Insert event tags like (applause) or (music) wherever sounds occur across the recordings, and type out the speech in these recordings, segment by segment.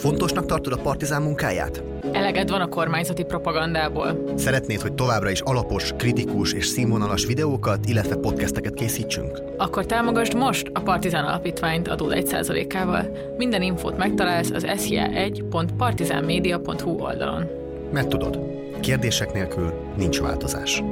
Fontosnak tartod a partizán munkáját? Eleged van a kormányzati propagandából. Szeretnéd, hogy továbbra is alapos, kritikus és színvonalas videókat, illetve podcasteket készítsünk? Akkor támogasd most a Partizán Alapítványt adód 1%-ával. Minden infót megtalálsz az sia1.partizánmedia.hu oldalon. Mert tudod, kérdések nélkül nincs változás.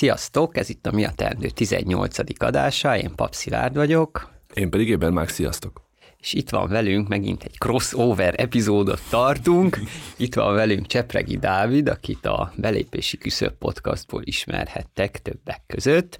Sziasztok, ez itt a Mi a Teendő 18. adása, én Pap Szilárd vagyok. Én pedig Éber már sziasztok. És itt van velünk, megint egy crossover epizódot tartunk. Itt van velünk Csepregi Dávid, akit a Belépési Küszöbb podcastból ismerhettek többek között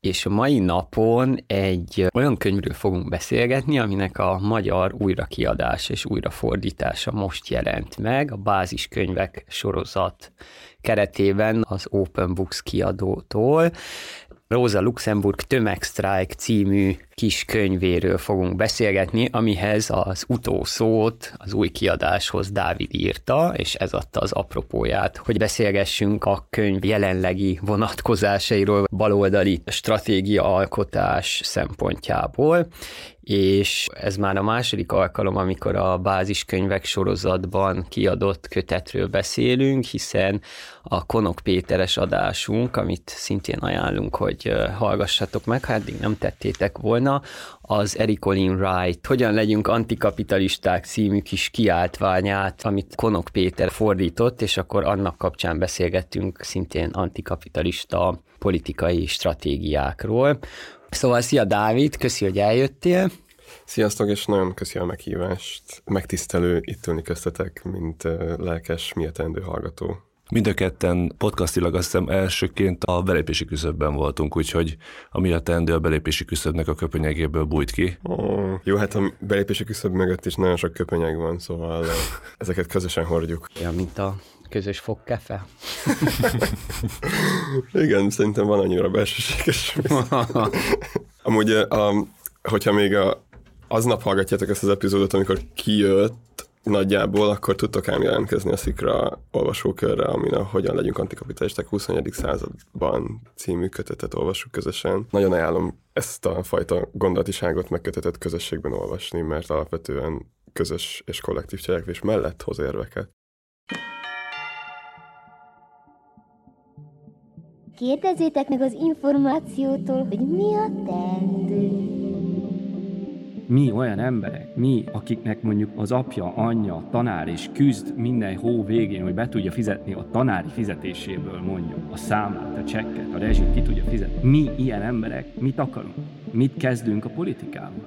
és a mai napon egy olyan könyvről fogunk beszélgetni, aminek a magyar újrakiadása és újrafordítása most jelent meg, a báziskönyvek sorozat keretében az Open Books kiadótól. Rosa Luxemburg Tömegstrike című kis könyvéről fogunk beszélgetni, amihez az utószót az új kiadáshoz Dávid írta, és ez adta az apropóját, hogy beszélgessünk a könyv jelenlegi vonatkozásairól, baloldali stratégia alkotás szempontjából, és ez már a második alkalom, amikor a báziskönyvek sorozatban kiadott kötetről beszélünk, hiszen a Konok Péteres adásunk, amit szintén ajánlunk, hogy hallgassatok meg, ha eddig nem tettétek volna, az Eric Olin Wright, Hogyan legyünk antikapitalisták című kis kiáltványát, amit Konok Péter fordított, és akkor annak kapcsán beszélgettünk szintén antikapitalista politikai stratégiákról. Szóval szia Dávid, köszi, hogy eljöttél. Sziasztok, és nagyon köszi a meghívást. Megtisztelő itt ülni köztetek, mint lelkes, miatendő hallgató. Mind a ketten podcastilag azt hiszem elsőként a belépési küszöbben voltunk, úgyhogy a mi a teendő a belépési küszöbnek a köpenyegéből bújt ki. Oh, jó, hát a belépési küszöb mögött is nagyon sok köpenyeg van, szóval (laughs) ezeket közösen hordjuk. Ja, mint a közös fogkefe. (laughs) Igen, szerintem van annyira belsőséges. (laughs) Amúgy, a, hogyha még a, aznap hallgatjátok ezt az epizódot, amikor kijött, nagyjából, akkor tudtok ám jelentkezni a Szikra olvasókörre, amin a Hogyan legyünk antikapitalisták 21. században című kötetet olvassuk közösen. Nagyon ajánlom ezt a fajta gondolatiságot megkötetett közösségben olvasni, mert alapvetően közös és kollektív cselekvés mellett hoz érveket. Kérdezzétek meg az információtól, hogy mi a teendő mi olyan emberek, mi, akiknek mondjuk az apja, anyja, tanár és küzd minden hó végén, hogy be tudja fizetni a tanári fizetéséből mondjuk a számlát, a csekket, a rezsit ki tudja fizetni. Mi ilyen emberek mit akarunk? Mit kezdünk a politikával?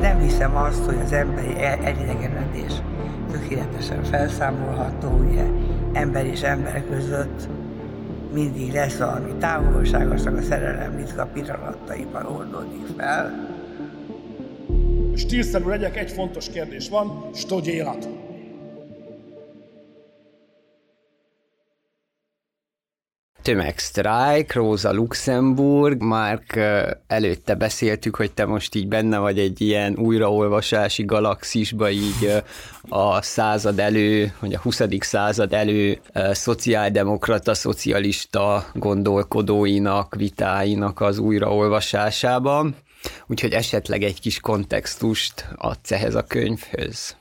Nem hiszem azt, hogy az emberi elidegenedés tökéletesen felszámolható, ugye ember és ember között mindig lesz valami távolságosnak a szerelem ritka pillanataiban oldódik fel. Stílszerű legyek, egy fontos kérdés van, hogy élet. Tömegstrike, Rosa Luxemburg, már előtte beszéltük, hogy te most így benne vagy egy ilyen újraolvasási galaxisba, így a század elő, vagy a 20. század elő szociáldemokrata, szocialista gondolkodóinak, vitáinak az újraolvasásában. Úgyhogy esetleg egy kis kontextust adsz ehhez a könyvhöz.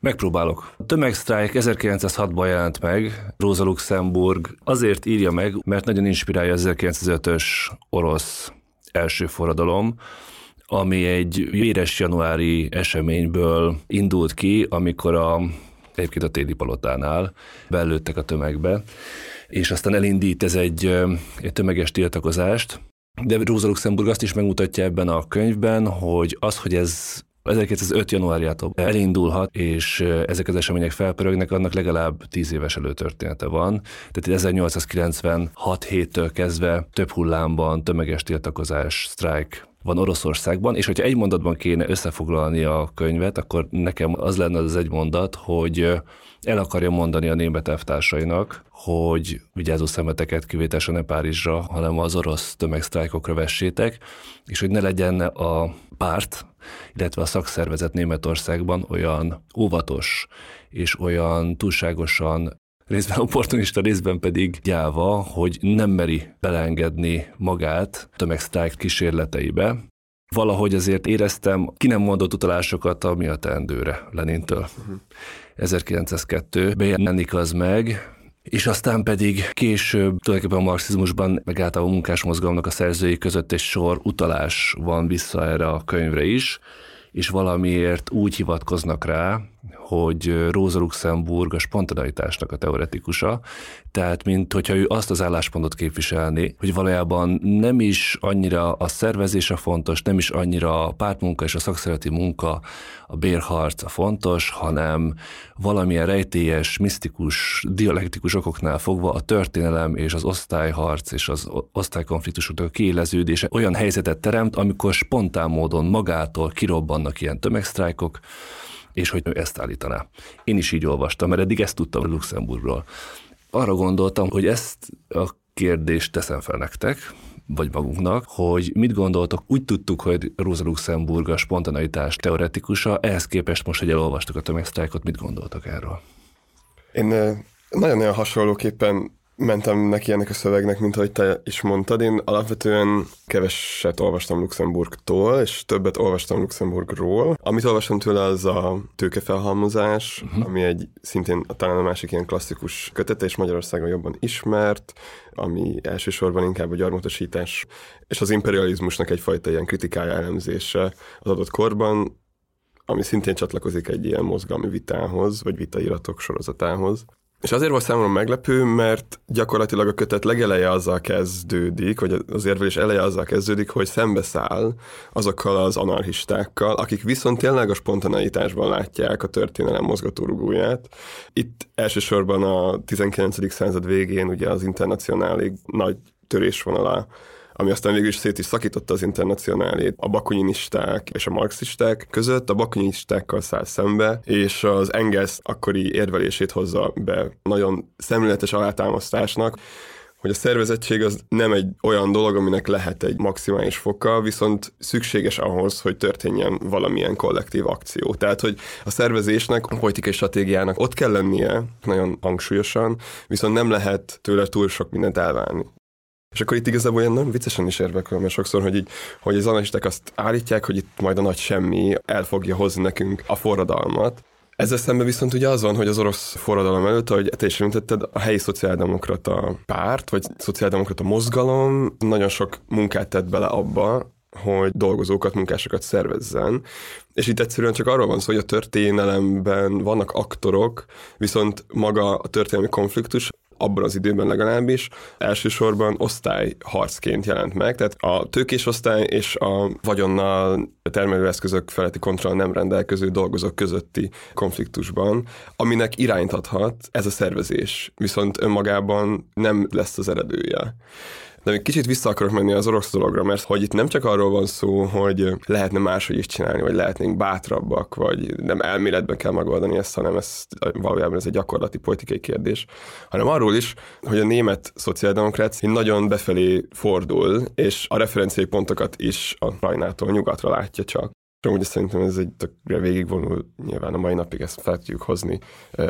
Megpróbálok. A Tömegstrike 1906-ban jelent meg, Rosa Luxemburg azért írja meg, mert nagyon inspirálja 1905-ös orosz első forradalom, ami egy véres januári eseményből indult ki, amikor a egyébként a téli palotánál, belőttek a tömegbe, és aztán elindít ez egy, egy tömeges tiltakozást, de Rosa Luxemburg azt is megmutatja ebben a könyvben, hogy az, hogy ez 1905. januárjától elindulhat, és ezek az események felpörögnek, annak legalább 10 éves előtörténete van. Tehát 1896 héttől kezdve több hullámban tömeges tiltakozás, sztrájk van Oroszországban, és hogyha egy mondatban kéne összefoglalni a könyvet, akkor nekem az lenne az egy mondat, hogy el akarja mondani a német elvtársainak, hogy vigyázó szemeteket kivételesen ne Párizsra, hanem az orosz tömegsztrájkokra vessétek, és hogy ne legyen a párt, illetve a szakszervezet Németországban olyan óvatos és olyan túlságosan részben opportunista, részben pedig gyáva, hogy nem meri beleengedni magát tömegsztrájk kísérleteibe. Valahogy azért éreztem ki nem mondott utalásokat a mi a teendőre Lenintől. Uh-huh. 1902 bejelenik az meg, és aztán pedig később tulajdonképpen a marxizmusban, meg általában a munkásmozgalomnak a szerzői között egy sor utalás van vissza erre a könyvre is, és valamiért úgy hivatkoznak rá, hogy Rosa Luxemburg a spontaneitásnak a teoretikusa, tehát mint hogyha ő azt az álláspontot képviselni, hogy valójában nem is annyira a szervezése fontos, nem is annyira a pártmunka és a szakszereti munka, a bérharc a fontos, hanem valamilyen rejtélyes, misztikus, dialektikus okoknál fogva a történelem és az osztályharc és az osztálykonfliktusok kiéleződése olyan helyzetet teremt, amikor spontán módon magától kirobbannak ilyen tömegsztrájkok, és hogy ő ezt állítaná. Én is így olvastam, mert eddig ezt tudtam Luxemburgról. Arra gondoltam, hogy ezt a kérdést teszem fel nektek, vagy magunknak, hogy mit gondoltok, úgy tudtuk, hogy Rosa Luxemburg a spontaneitás teoretikusa, ehhez képest most, hogy elolvastuk a tömegsztrájkot, mit gondoltok erről? Én nagyon-nagyon hasonlóképpen mentem neki ennek a szövegnek, mint ahogy te is mondtad. Én alapvetően keveset olvastam Luxemburgtól, és többet olvastam Luxemburgról. Amit olvastam tőle, az a tőkefelhalmozás, uh-huh. ami egy szintén talán a másik ilyen klasszikus kötete, és Magyarországon jobban ismert, ami elsősorban inkább a gyarmatosítás és az imperializmusnak egyfajta ilyen kritikája, elemzése az adott korban, ami szintén csatlakozik egy ilyen mozgalmi vitához, vagy vitairatok sorozatához. És azért volt számomra meglepő, mert gyakorlatilag a kötet legeleje azzal kezdődik, vagy az érvelés eleje azzal kezdődik, hogy szembeszáll azokkal az anarchistákkal, akik viszont tényleg a spontaneitásban látják a történelem mozgatórugóját. Itt elsősorban a 19. század végén ugye az internacionálig nagy törésvonala ami aztán végül is szét is szakította az internacionálét a bakunyinisták és a marxisták között, a bakunyinistákkal száll szembe, és az Engels akkori érvelését hozza be nagyon szemléletes alátámasztásnak, hogy a szervezettség az nem egy olyan dolog, aminek lehet egy maximális foka, viszont szükséges ahhoz, hogy történjen valamilyen kollektív akció. Tehát, hogy a szervezésnek, a politikai stratégiának ott kell lennie, nagyon hangsúlyosan, viszont nem lehet tőle túl sok mindent elválni. És akkor itt igazából olyan nagyon viccesen is érvek, mert sokszor, hogy, így, hogy az analisták azt állítják, hogy itt majd a nagy semmi el fogja hozni nekünk a forradalmat, ezzel szemben viszont ugye az van, hogy az orosz forradalom előtt, ahogy te is említetted, a helyi szociáldemokrata párt, vagy szociáldemokrata mozgalom nagyon sok munkát tett bele abba, hogy dolgozókat, munkásokat szervezzen. És itt egyszerűen csak arról van szó, hogy a történelemben vannak aktorok, viszont maga a történelmi konfliktus abban az időben legalábbis elsősorban osztályharcként jelent meg. Tehát a tőkés osztály és a vagyonnal termelőeszközök feletti kontroll nem rendelkező dolgozók közötti konfliktusban, aminek irányt adhat ez a szervezés, viszont önmagában nem lesz az eredője. De még kicsit vissza akarok menni az orosz dologra, mert hogy itt nem csak arról van szó, hogy lehetne máshogy is csinálni, vagy lehetnénk bátrabbak, vagy nem elméletben kell megoldani ezt, hanem ez valójában ez egy gyakorlati politikai kérdés, hanem arról is, hogy a német szociáldemokrácia nagyon befelé fordul, és a referenciai pontokat is a Rajnától nyugatra látja csak. Amúgy szerintem ez egy tökre végigvonul, nyilván a mai napig ezt fel tudjuk hozni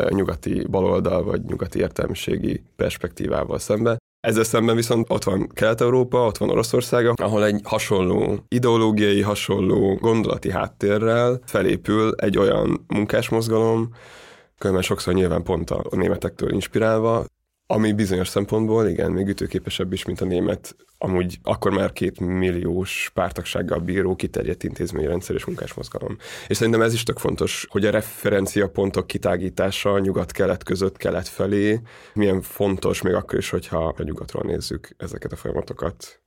nyugati baloldal vagy nyugati értelmiségi perspektívával szembe. Ezzel szemben viszont ott van Kelet-Európa, ott van Oroszország, ahol egy hasonló ideológiai, hasonló gondolati háttérrel felépül egy olyan munkásmozgalom, mert sokszor nyilván pont a németektől inspirálva, Ami bizonyos szempontból, igen, még ütőképesebb is, mint a német, amúgy akkor már két milliós pártagsággal bíró kiterjedt intézményrendszer és munkásmozgalom. És szerintem ez is tök fontos, hogy a referenciapontok kitágítása nyugat-kelet között kelet felé milyen fontos, még akkor is, hogyha a nyugatról nézzük ezeket a folyamatokat.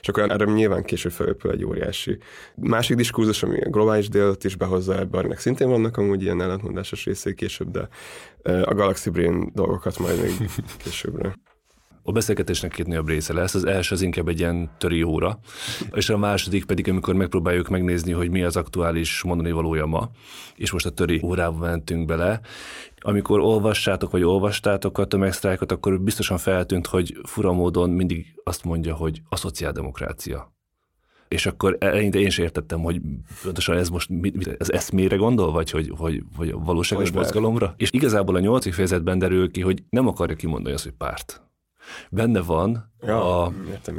És akkor erre nyilván később felépül egy óriási másik diskurzus, ami a globális délt is behozza ebbe, aminek szintén vannak amúgy ilyen ellentmondásos részei később, de a Galaxy Brain dolgokat majd még (laughs) későbbre. A beszélgetésnek két nagyobb része lesz. Az első az inkább egy ilyen töri óra, és a második pedig, amikor megpróbáljuk megnézni, hogy mi az aktuális mondani valója ma, és most a töri órába mentünk bele. Amikor olvassátok, vagy olvastátok a tömegsztrájkot, akkor biztosan feltűnt, hogy fura módon mindig azt mondja, hogy a szociáldemokrácia és akkor eleinte én is értettem, hogy pontosan ez most ez eszmére gondol, vagy hogy, hogy, hogy a valóságos mozgalomra. És igazából a nyolcik fejezetben derül ki, hogy nem akarja kimondani azt, hogy párt benne van ja, a,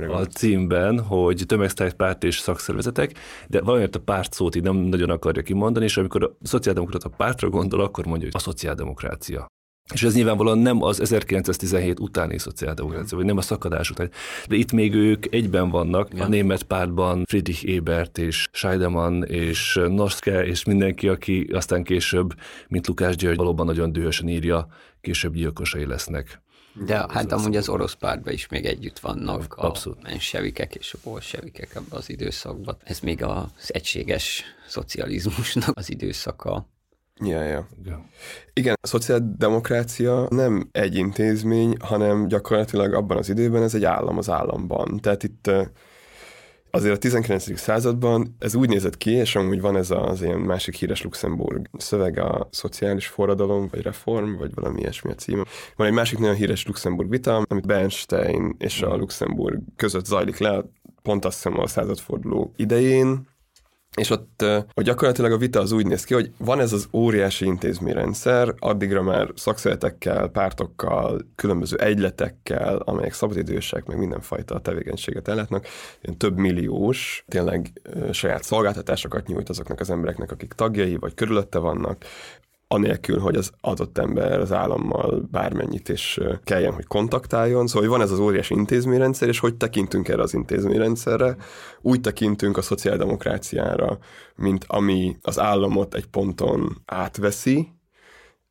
a címben, hogy tömegsztrájk párt és szakszervezetek, de valamiért a párt szót így nem nagyon akarja kimondani, és amikor a szociáldemokrata pártra gondol, akkor mondja, hogy a szociáldemokrácia. És ez nyilvánvalóan nem az 1917 utáni szociáldemokrácia, vagy nem a szakadás után. De itt még ők egyben vannak, ja. a német pártban Friedrich Ebert és Scheidemann és Noske és mindenki, aki aztán később, mint Lukás György, valóban nagyon dühösen írja, később gyilkosai lesznek. De hát amúgy az orosz pártban is még együtt vannak Abszolút. a mensevikek és a bolsevikek ebben az időszakban. Ez még az egységes szocializmusnak az időszaka. Ja, ja. Igen, a szociáldemokrácia nem egy intézmény, hanem gyakorlatilag abban az időben ez egy állam az államban. Tehát itt Azért a 19. században ez úgy nézett ki, és amúgy van ez az ilyen másik híres Luxemburg szöveg, a szociális forradalom, vagy reform, vagy valami ilyesmi a címe. Van egy másik nagyon híres Luxemburg vita, amit Bernstein és a Luxemburg között zajlik le, pont azt hiszem a századforduló idején, és ott hogy gyakorlatilag a vita az úgy néz ki, hogy van ez az óriási intézményrendszer, addigra már szakszeretekkel, pártokkal, különböző egyletekkel, amelyek szabadidősek, meg mindenfajta tevékenységet ellátnak, ilyen több milliós, tényleg saját szolgáltatásokat nyújt azoknak az embereknek, akik tagjai vagy körülötte vannak, anélkül, hogy az adott ember az állammal bármennyit is kelljen, hogy kontaktáljon. Szóval hogy van ez az óriási intézményrendszer, és hogy tekintünk erre az intézményrendszerre, úgy tekintünk a szociáldemokráciára, mint ami az államot egy ponton átveszi,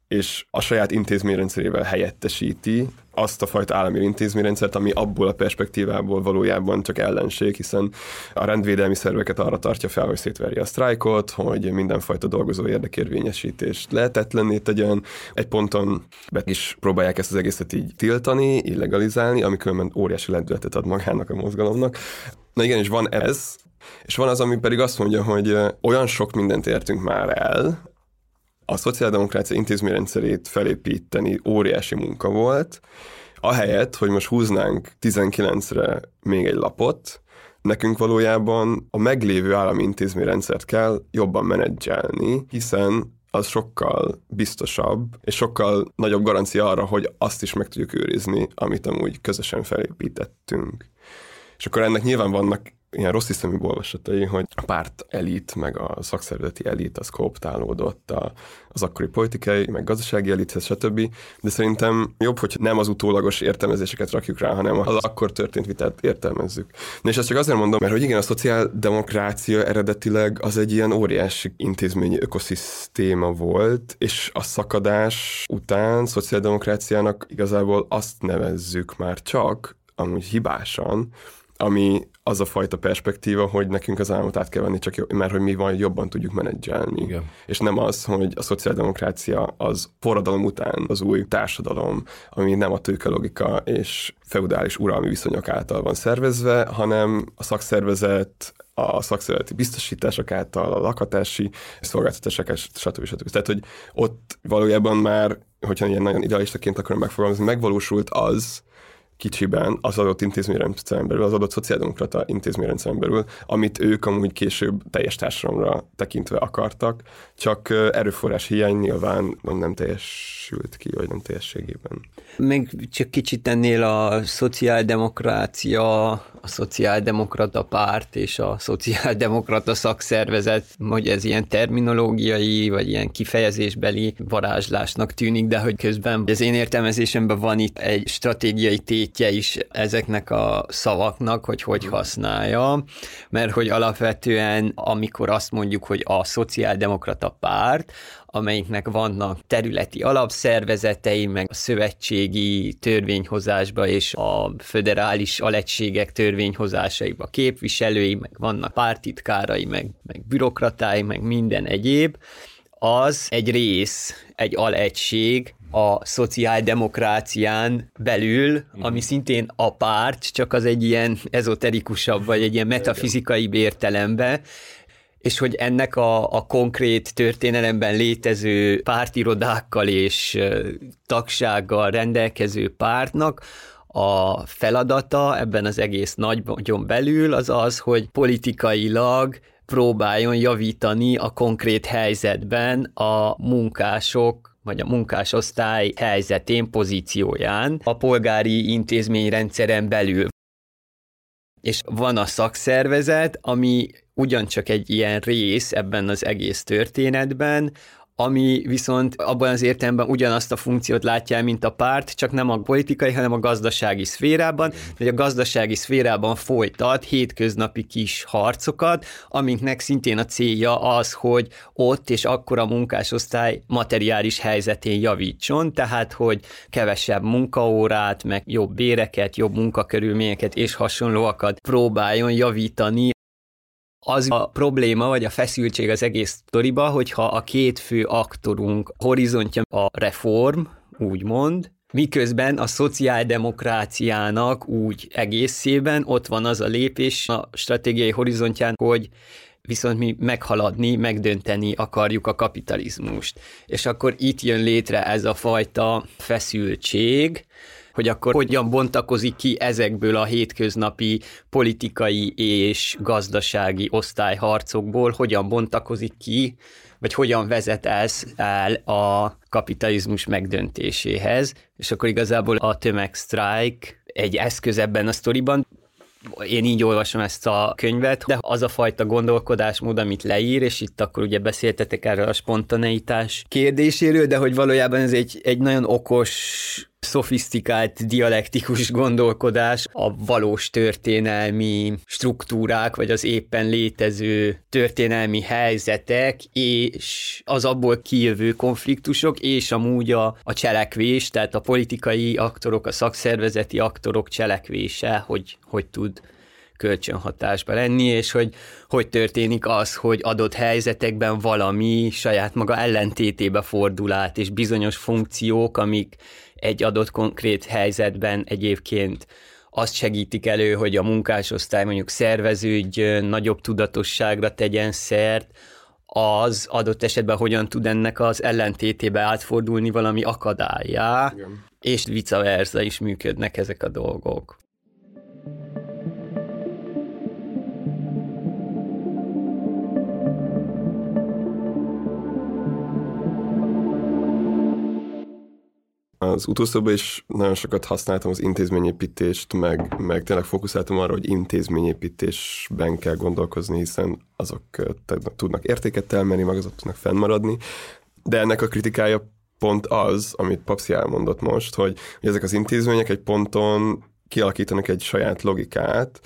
és a saját intézményrendszerével helyettesíti azt a fajta állami intézményrendszert, ami abból a perspektívából valójában csak ellenség, hiszen a rendvédelmi szerveket arra tartja fel, hogy szétverje a sztrájkot, hogy mindenfajta dolgozó érdekérvényesítést lehetetlenné tegyen. Egy ponton be is próbálják ezt az egészet így tiltani, illegalizálni, ami különben óriási lendületet ad magának a mozgalomnak. Na igen, és van ez, és van az, ami pedig azt mondja, hogy olyan sok mindent értünk már el, a szociáldemokrácia intézményrendszerét felépíteni óriási munka volt, ahelyett, hogy most húznánk 19-re még egy lapot, nekünk valójában a meglévő állami intézményrendszert kell jobban menedzselni, hiszen az sokkal biztosabb, és sokkal nagyobb garancia arra, hogy azt is meg tudjuk őrizni, amit amúgy közösen felépítettünk. És akkor ennek nyilván vannak ilyen rossz hiszemű olvasatai, hogy a párt elit, meg a szakszervezeti elit az kooptálódott a, az akkori politikai, meg gazdasági elithez, stb. De szerintem jobb, hogy nem az utólagos értelmezéseket rakjuk rá, hanem az akkor történt vitát értelmezzük. Na és ezt csak azért mondom, mert hogy igen, a szociáldemokrácia eredetileg az egy ilyen óriási intézményi ökoszisztéma volt, és a szakadás után szociáldemokráciának igazából azt nevezzük már csak, amúgy hibásan, ami az a fajta perspektíva, hogy nekünk az államot át kell venni, csak jobb, mert hogy mi van, jobban tudjuk menedzselni. Igen. És nem az, hogy a szociáldemokrácia az forradalom után az új társadalom, ami nem a tőkelogika és feudális uralmi viszonyok által van szervezve, hanem a szakszervezet, a szakszervezeti biztosítások által, a lakatási szolgáltatások, stb. stb. Tehát, hogy ott valójában már, hogyha ilyen nagyon idealistaként akarom megfogalmazni, megvalósult az, kicsiben az adott intézményrendszeren belül, az adott szociáldemokrata intézményrendszeren belül, amit ők amúgy később teljes társadalomra tekintve akartak, csak erőforrás hiány nyilván nem teljesült ki, vagy nem teljességében. Még csak kicsit ennél a szociáldemokrácia, a szociáldemokrata párt és a szociáldemokrata szakszervezet, hogy ez ilyen terminológiai, vagy ilyen kifejezésbeli varázslásnak tűnik, de hogy közben az én értelmezésemben van itt egy stratégiai tétje is ezeknek a szavaknak, hogy hogy használja, mert hogy alapvetően, amikor azt mondjuk, hogy a szociáldemokrata párt, amelyiknek vannak területi alapszervezetei, meg a szövetségi törvényhozásba és a föderális alegységek törvényhozásaiba képviselői, meg vannak pártitkárai, meg, meg bürokratái, meg minden egyéb, az egy rész, egy alegység a szociáldemokrácián belül, ami szintén a párt, csak az egy ilyen ezoterikusabb, vagy egy ilyen metafizikai értelemben, és hogy ennek a, a konkrét történelemben létező pártirodákkal és tagsággal rendelkező pártnak a feladata ebben az egész nagyon belül az az, hogy politikailag próbáljon javítani a konkrét helyzetben a munkások vagy a munkásosztály helyzetén, pozícióján a polgári intézményrendszeren belül. És van a szakszervezet, ami ugyancsak egy ilyen rész ebben az egész történetben, ami viszont abban az értelemben ugyanazt a funkciót látja el, mint a párt, csak nem a politikai, hanem a gazdasági szférában, hogy a gazdasági szférában folytat hétköznapi kis harcokat, amiknek szintén a célja az, hogy ott és akkor a munkásosztály materiális helyzetén javítson, tehát hogy kevesebb munkaórát, meg jobb béreket, jobb munkakörülményeket és hasonlóakat próbáljon javítani az a probléma, vagy a feszültség az egész sztoriba, hogyha a két fő aktorunk horizontja a reform, úgymond, miközben a szociáldemokráciának úgy egészében ott van az a lépés a stratégiai horizontján, hogy viszont mi meghaladni, megdönteni akarjuk a kapitalizmust. És akkor itt jön létre ez a fajta feszültség, hogy akkor hogyan bontakozik ki ezekből a hétköznapi politikai és gazdasági osztályharcokból, hogyan bontakozik ki, vagy hogyan vezet ez el a kapitalizmus megdöntéséhez, és akkor igazából a tömegsztrájk egy eszköz ebben a sztoriban, én így olvasom ezt a könyvet, de az a fajta gondolkodásmód, amit leír, és itt akkor ugye beszéltetek erről a spontaneitás kérdéséről, de hogy valójában ez egy, egy nagyon okos szofisztikált dialektikus gondolkodás a valós történelmi struktúrák, vagy az éppen létező történelmi helyzetek, és az abból kijövő konfliktusok, és amúgy a, a cselekvés, tehát a politikai aktorok, a szakszervezeti aktorok cselekvése, hogy, hogy tud kölcsönhatásba lenni, és hogy hogy történik az, hogy adott helyzetekben valami saját maga ellentétébe fordul át, és bizonyos funkciók, amik egy adott konkrét helyzetben egyébként azt segítik elő, hogy a munkásosztály mondjuk szerveződjön, nagyobb tudatosságra tegyen szert, az adott esetben hogyan tud ennek az ellentétébe átfordulni valami akadályá, Igen. és vice versa is működnek ezek a dolgok. Az utószóban is nagyon sokat használtam az intézményépítést, meg, meg tényleg fókuszáltam arra, hogy intézményépítésben kell gondolkozni, hiszen azok tudnak értéket termelni, meg azok tudnak fennmaradni. De ennek a kritikája pont az, amit Papszi elmondott most, hogy, hogy ezek az intézmények egy ponton kialakítanak egy saját logikát,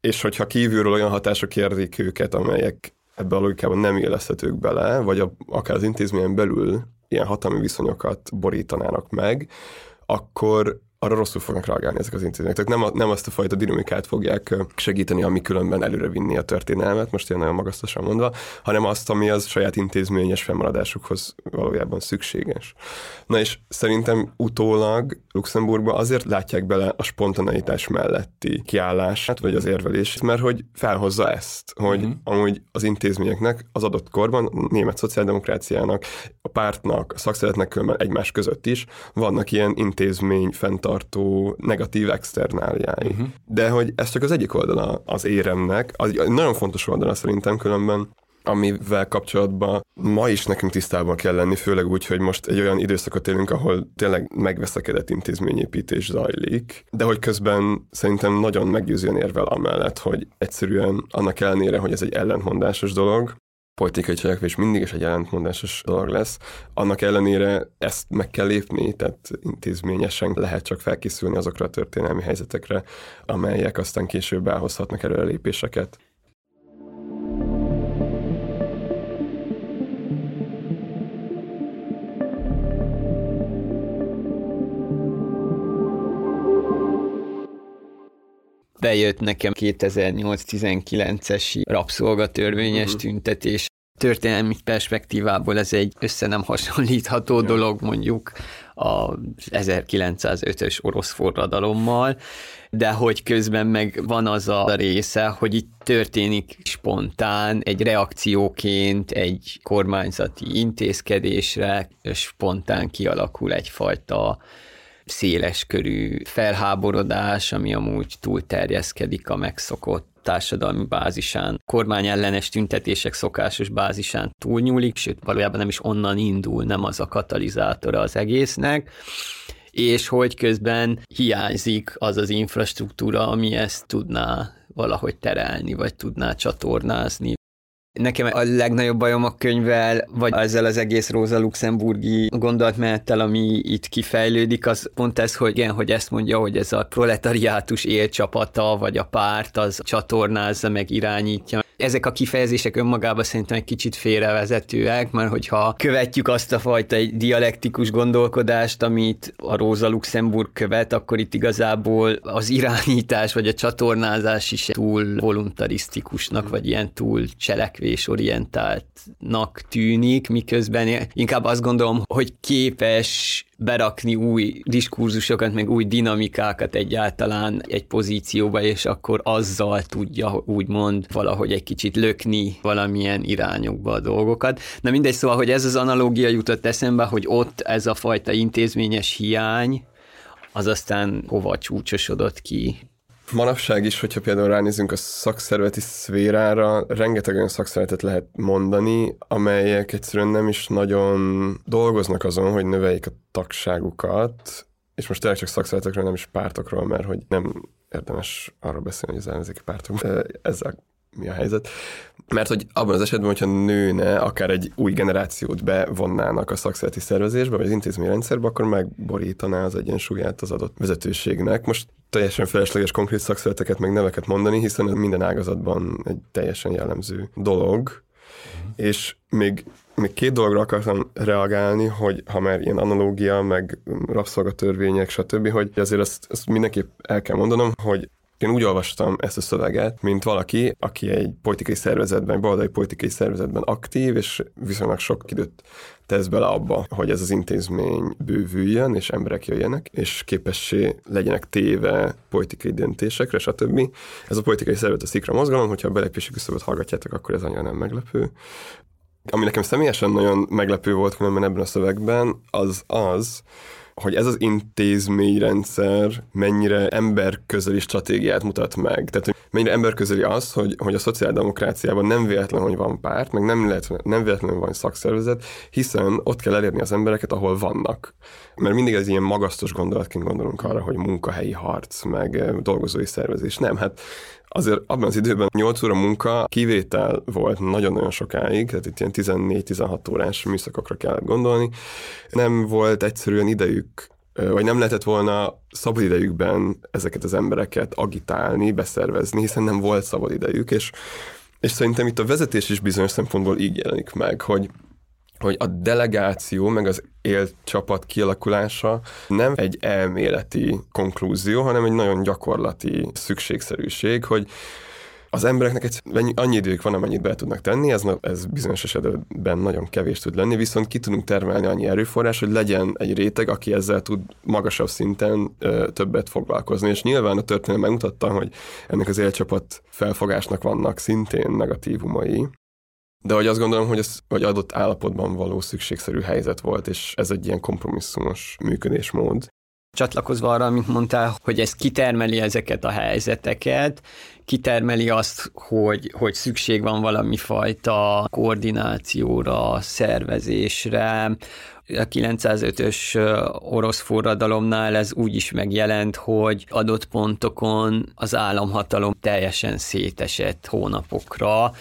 és hogyha kívülről olyan hatások érzik őket, amelyek ebbe a logikában nem illeszthetők bele, vagy a, akár az intézményen belül ilyen hatalmi viszonyokat borítanának meg, akkor arra rosszul fognak reagálni ezek az intézmények. Tehát nem, a, nem azt a fajta dinamikát fogják segíteni, ami különben előre vinni a történelmet, most ilyen nagyon magasztosan mondva, hanem azt, ami az saját intézményes fennmaradásukhoz valójában szükséges. Na és szerintem utólag Luxemburgba azért látják bele a spontaneitás melletti kiállását, vagy az érvelést, mert hogy felhozza ezt, hogy uh-huh. amúgy az intézményeknek az adott korban, a német szociáldemokráciának, a pártnak, a szakszeretnek különben egymás között is vannak ilyen intézmény fent fenntartó negatív externáliái. Uh-huh. De hogy ez csak az egyik oldala az éremnek, az egy nagyon fontos oldala szerintem különben, amivel kapcsolatban ma is nekünk tisztában kell lenni, főleg úgy, hogy most egy olyan időszakot élünk, ahol tényleg megveszekedett intézményépítés zajlik, de hogy közben szerintem nagyon meggyőzően érvel amellett, hogy egyszerűen annak ellenére, hogy ez egy ellentmondásos dolog, politikai cselekvés mindig is egy ellentmondásos dolog lesz. Annak ellenére ezt meg kell lépni, tehát intézményesen lehet csak felkészülni azokra a történelmi helyzetekre, amelyek aztán később elhozhatnak előrelépéseket. Bejött nekem 2008-19-es rabszolgatörvényes uh-huh. tüntetés. Történelmi perspektívából ez egy össze nem hasonlítható ja. dolog mondjuk a 1905-ös orosz forradalommal, de hogy közben meg van az a része, hogy itt történik spontán, egy reakcióként egy kormányzati intézkedésre spontán kialakul egyfajta széles körű felháborodás, ami amúgy túl terjeszkedik a megszokott társadalmi bázisán, kormányellenes tüntetések szokásos bázisán túlnyúlik, sőt valójában nem is onnan indul, nem az a katalizátora az egésznek, és hogy közben hiányzik az az infrastruktúra, ami ezt tudná valahogy terelni, vagy tudná csatornázni. Nekem a legnagyobb bajom a könyvvel, vagy ezzel az egész Róza Luxemburgi gondolatmenettel, ami itt kifejlődik, az pont ez, hogy igen, hogy ezt mondja, hogy ez a proletariátus élcsapata, vagy a párt, az csatornázza, meg irányítja ezek a kifejezések önmagában szerintem egy kicsit félrevezetőek, mert hogyha követjük azt a fajta egy dialektikus gondolkodást, amit a Róza Luxemburg követ, akkor itt igazából az irányítás vagy a csatornázás is túl voluntarisztikusnak, vagy ilyen túl cselekvésorientáltnak tűnik, miközben inkább azt gondolom, hogy képes berakni új diskurzusokat, meg új dinamikákat egyáltalán egy pozícióba, és akkor azzal tudja úgymond valahogy egy kicsit lökni valamilyen irányokba a dolgokat. Na mindegy, szóval, hogy ez az analógia jutott eszembe, hogy ott ez a fajta intézményes hiány, az aztán hova csúcsosodott ki manapság is, hogyha például ránézünk a szakszervezeti szférára, rengeteg olyan szakszervezetet lehet mondani, amelyek egyszerűen nem is nagyon dolgoznak azon, hogy növeljék a tagságukat, és most tényleg csak szakszervezetekről, nem is pártokról, mert hogy nem érdemes arról beszélni, hogy az ellenzéki pártok. Ezzel mi a helyzet. Mert hogy abban az esetben, hogyha nőne, akár egy új generációt bevonnának a szakszereti szervezésbe, vagy az intézményrendszerbe, akkor megborítaná az egyensúlyát az adott vezetőségnek. Most teljesen felesleges konkrét szakszereteket meg neveket mondani, hiszen minden ágazatban egy teljesen jellemző dolog. Uh-huh. És még, még két dologra akartam reagálni, hogy ha már ilyen analógia, meg rabszolgatörvények, stb., hogy azért azt, azt mindenképp el kell mondanom, hogy én úgy olvastam ezt a szöveget, mint valaki, aki egy politikai szervezetben, egy baloldali politikai szervezetben aktív, és viszonylag sok időt tesz bele abba, hogy ez az intézmény bővüljön, és emberek jöjjenek, és képessé legyenek téve politikai döntésekre, stb. Ez a politikai szervezet a szikra mozgalom, hogyha a belépési küszöböt hallgatjátok, akkor ez annyira nem meglepő. Ami nekem személyesen nagyon meglepő volt különben ebben a szövegben, az az, hogy ez az intézményrendszer mennyire emberközeli stratégiát mutat meg. Tehát, hogy mennyire emberközeli az, hogy, hogy a szociáldemokráciában nem véletlen, hogy van párt, meg nem, lehet, nem véletlenül van szakszervezet, hiszen ott kell elérni az embereket, ahol vannak. Mert mindig ez ilyen magasztos gondolatként gondolunk arra, hogy munkahelyi harc, meg dolgozói szervezés. Nem, hát azért abban az időben 8 óra munka kivétel volt nagyon-nagyon sokáig, tehát itt ilyen 14-16 órás műszakokra kellett gondolni. Nem volt egyszerűen idejük vagy nem lehetett volna szabad idejükben ezeket az embereket agitálni, beszervezni, hiszen nem volt szabad idejük, és, és szerintem itt a vezetés is bizonyos szempontból így jelenik meg, hogy hogy a delegáció meg az élt csapat kialakulása nem egy elméleti konklúzió, hanem egy nagyon gyakorlati szükségszerűség, hogy az embereknek egy, annyi idők van, amennyit be tudnak tenni, ez, ez bizonyos esetben nagyon kevés tud lenni, viszont ki tudunk termelni annyi erőforrás, hogy legyen egy réteg, aki ezzel tud magasabb szinten ö, többet foglalkozni. És nyilván a történelem megmutatta, hogy ennek az élcsapat felfogásnak vannak szintén negatívumai, de hogy azt gondolom, hogy ez hogy adott állapotban való szükségszerű helyzet volt, és ez egy ilyen kompromisszumos működésmód. Csatlakozva arra, amit mondtál, hogy ez kitermeli ezeket a helyzeteket, kitermeli azt, hogy, hogy szükség van valami fajta koordinációra, szervezésre. A 905-ös orosz forradalomnál ez úgy is megjelent, hogy adott pontokon az államhatalom teljesen szétesett hónapokra,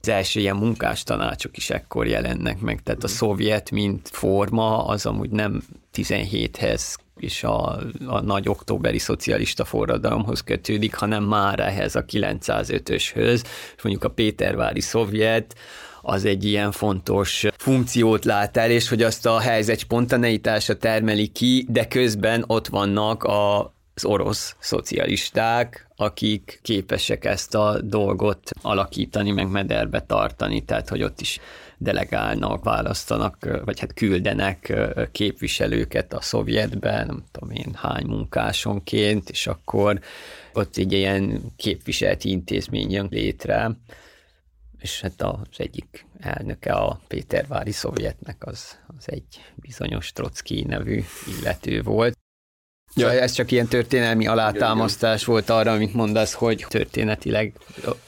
az első ilyen munkástanácsok is ekkor jelennek meg, tehát a szovjet, mint forma, az amúgy nem 17-hez és a, a nagy októberi szocialista forradalomhoz kötődik, hanem már ehhez a 905-öshöz, és mondjuk a Pétervári szovjet, az egy ilyen fontos funkciót lát el, és hogy azt a helyzet spontaneitása termeli ki, de közben ott vannak a az orosz szocialisták, akik képesek ezt a dolgot alakítani, meg mederbe tartani, tehát hogy ott is delegálnak, választanak, vagy hát küldenek képviselőket a szovjetben, nem tudom én hány munkásonként, és akkor ott egy ilyen képviseleti intézmény jön létre, és hát az egyik elnöke a Pétervári szovjetnek az, az egy bizonyos Trotsky nevű illető volt. Ja, ez csak ilyen történelmi alátámasztás volt arra, amit mondasz, hogy történetileg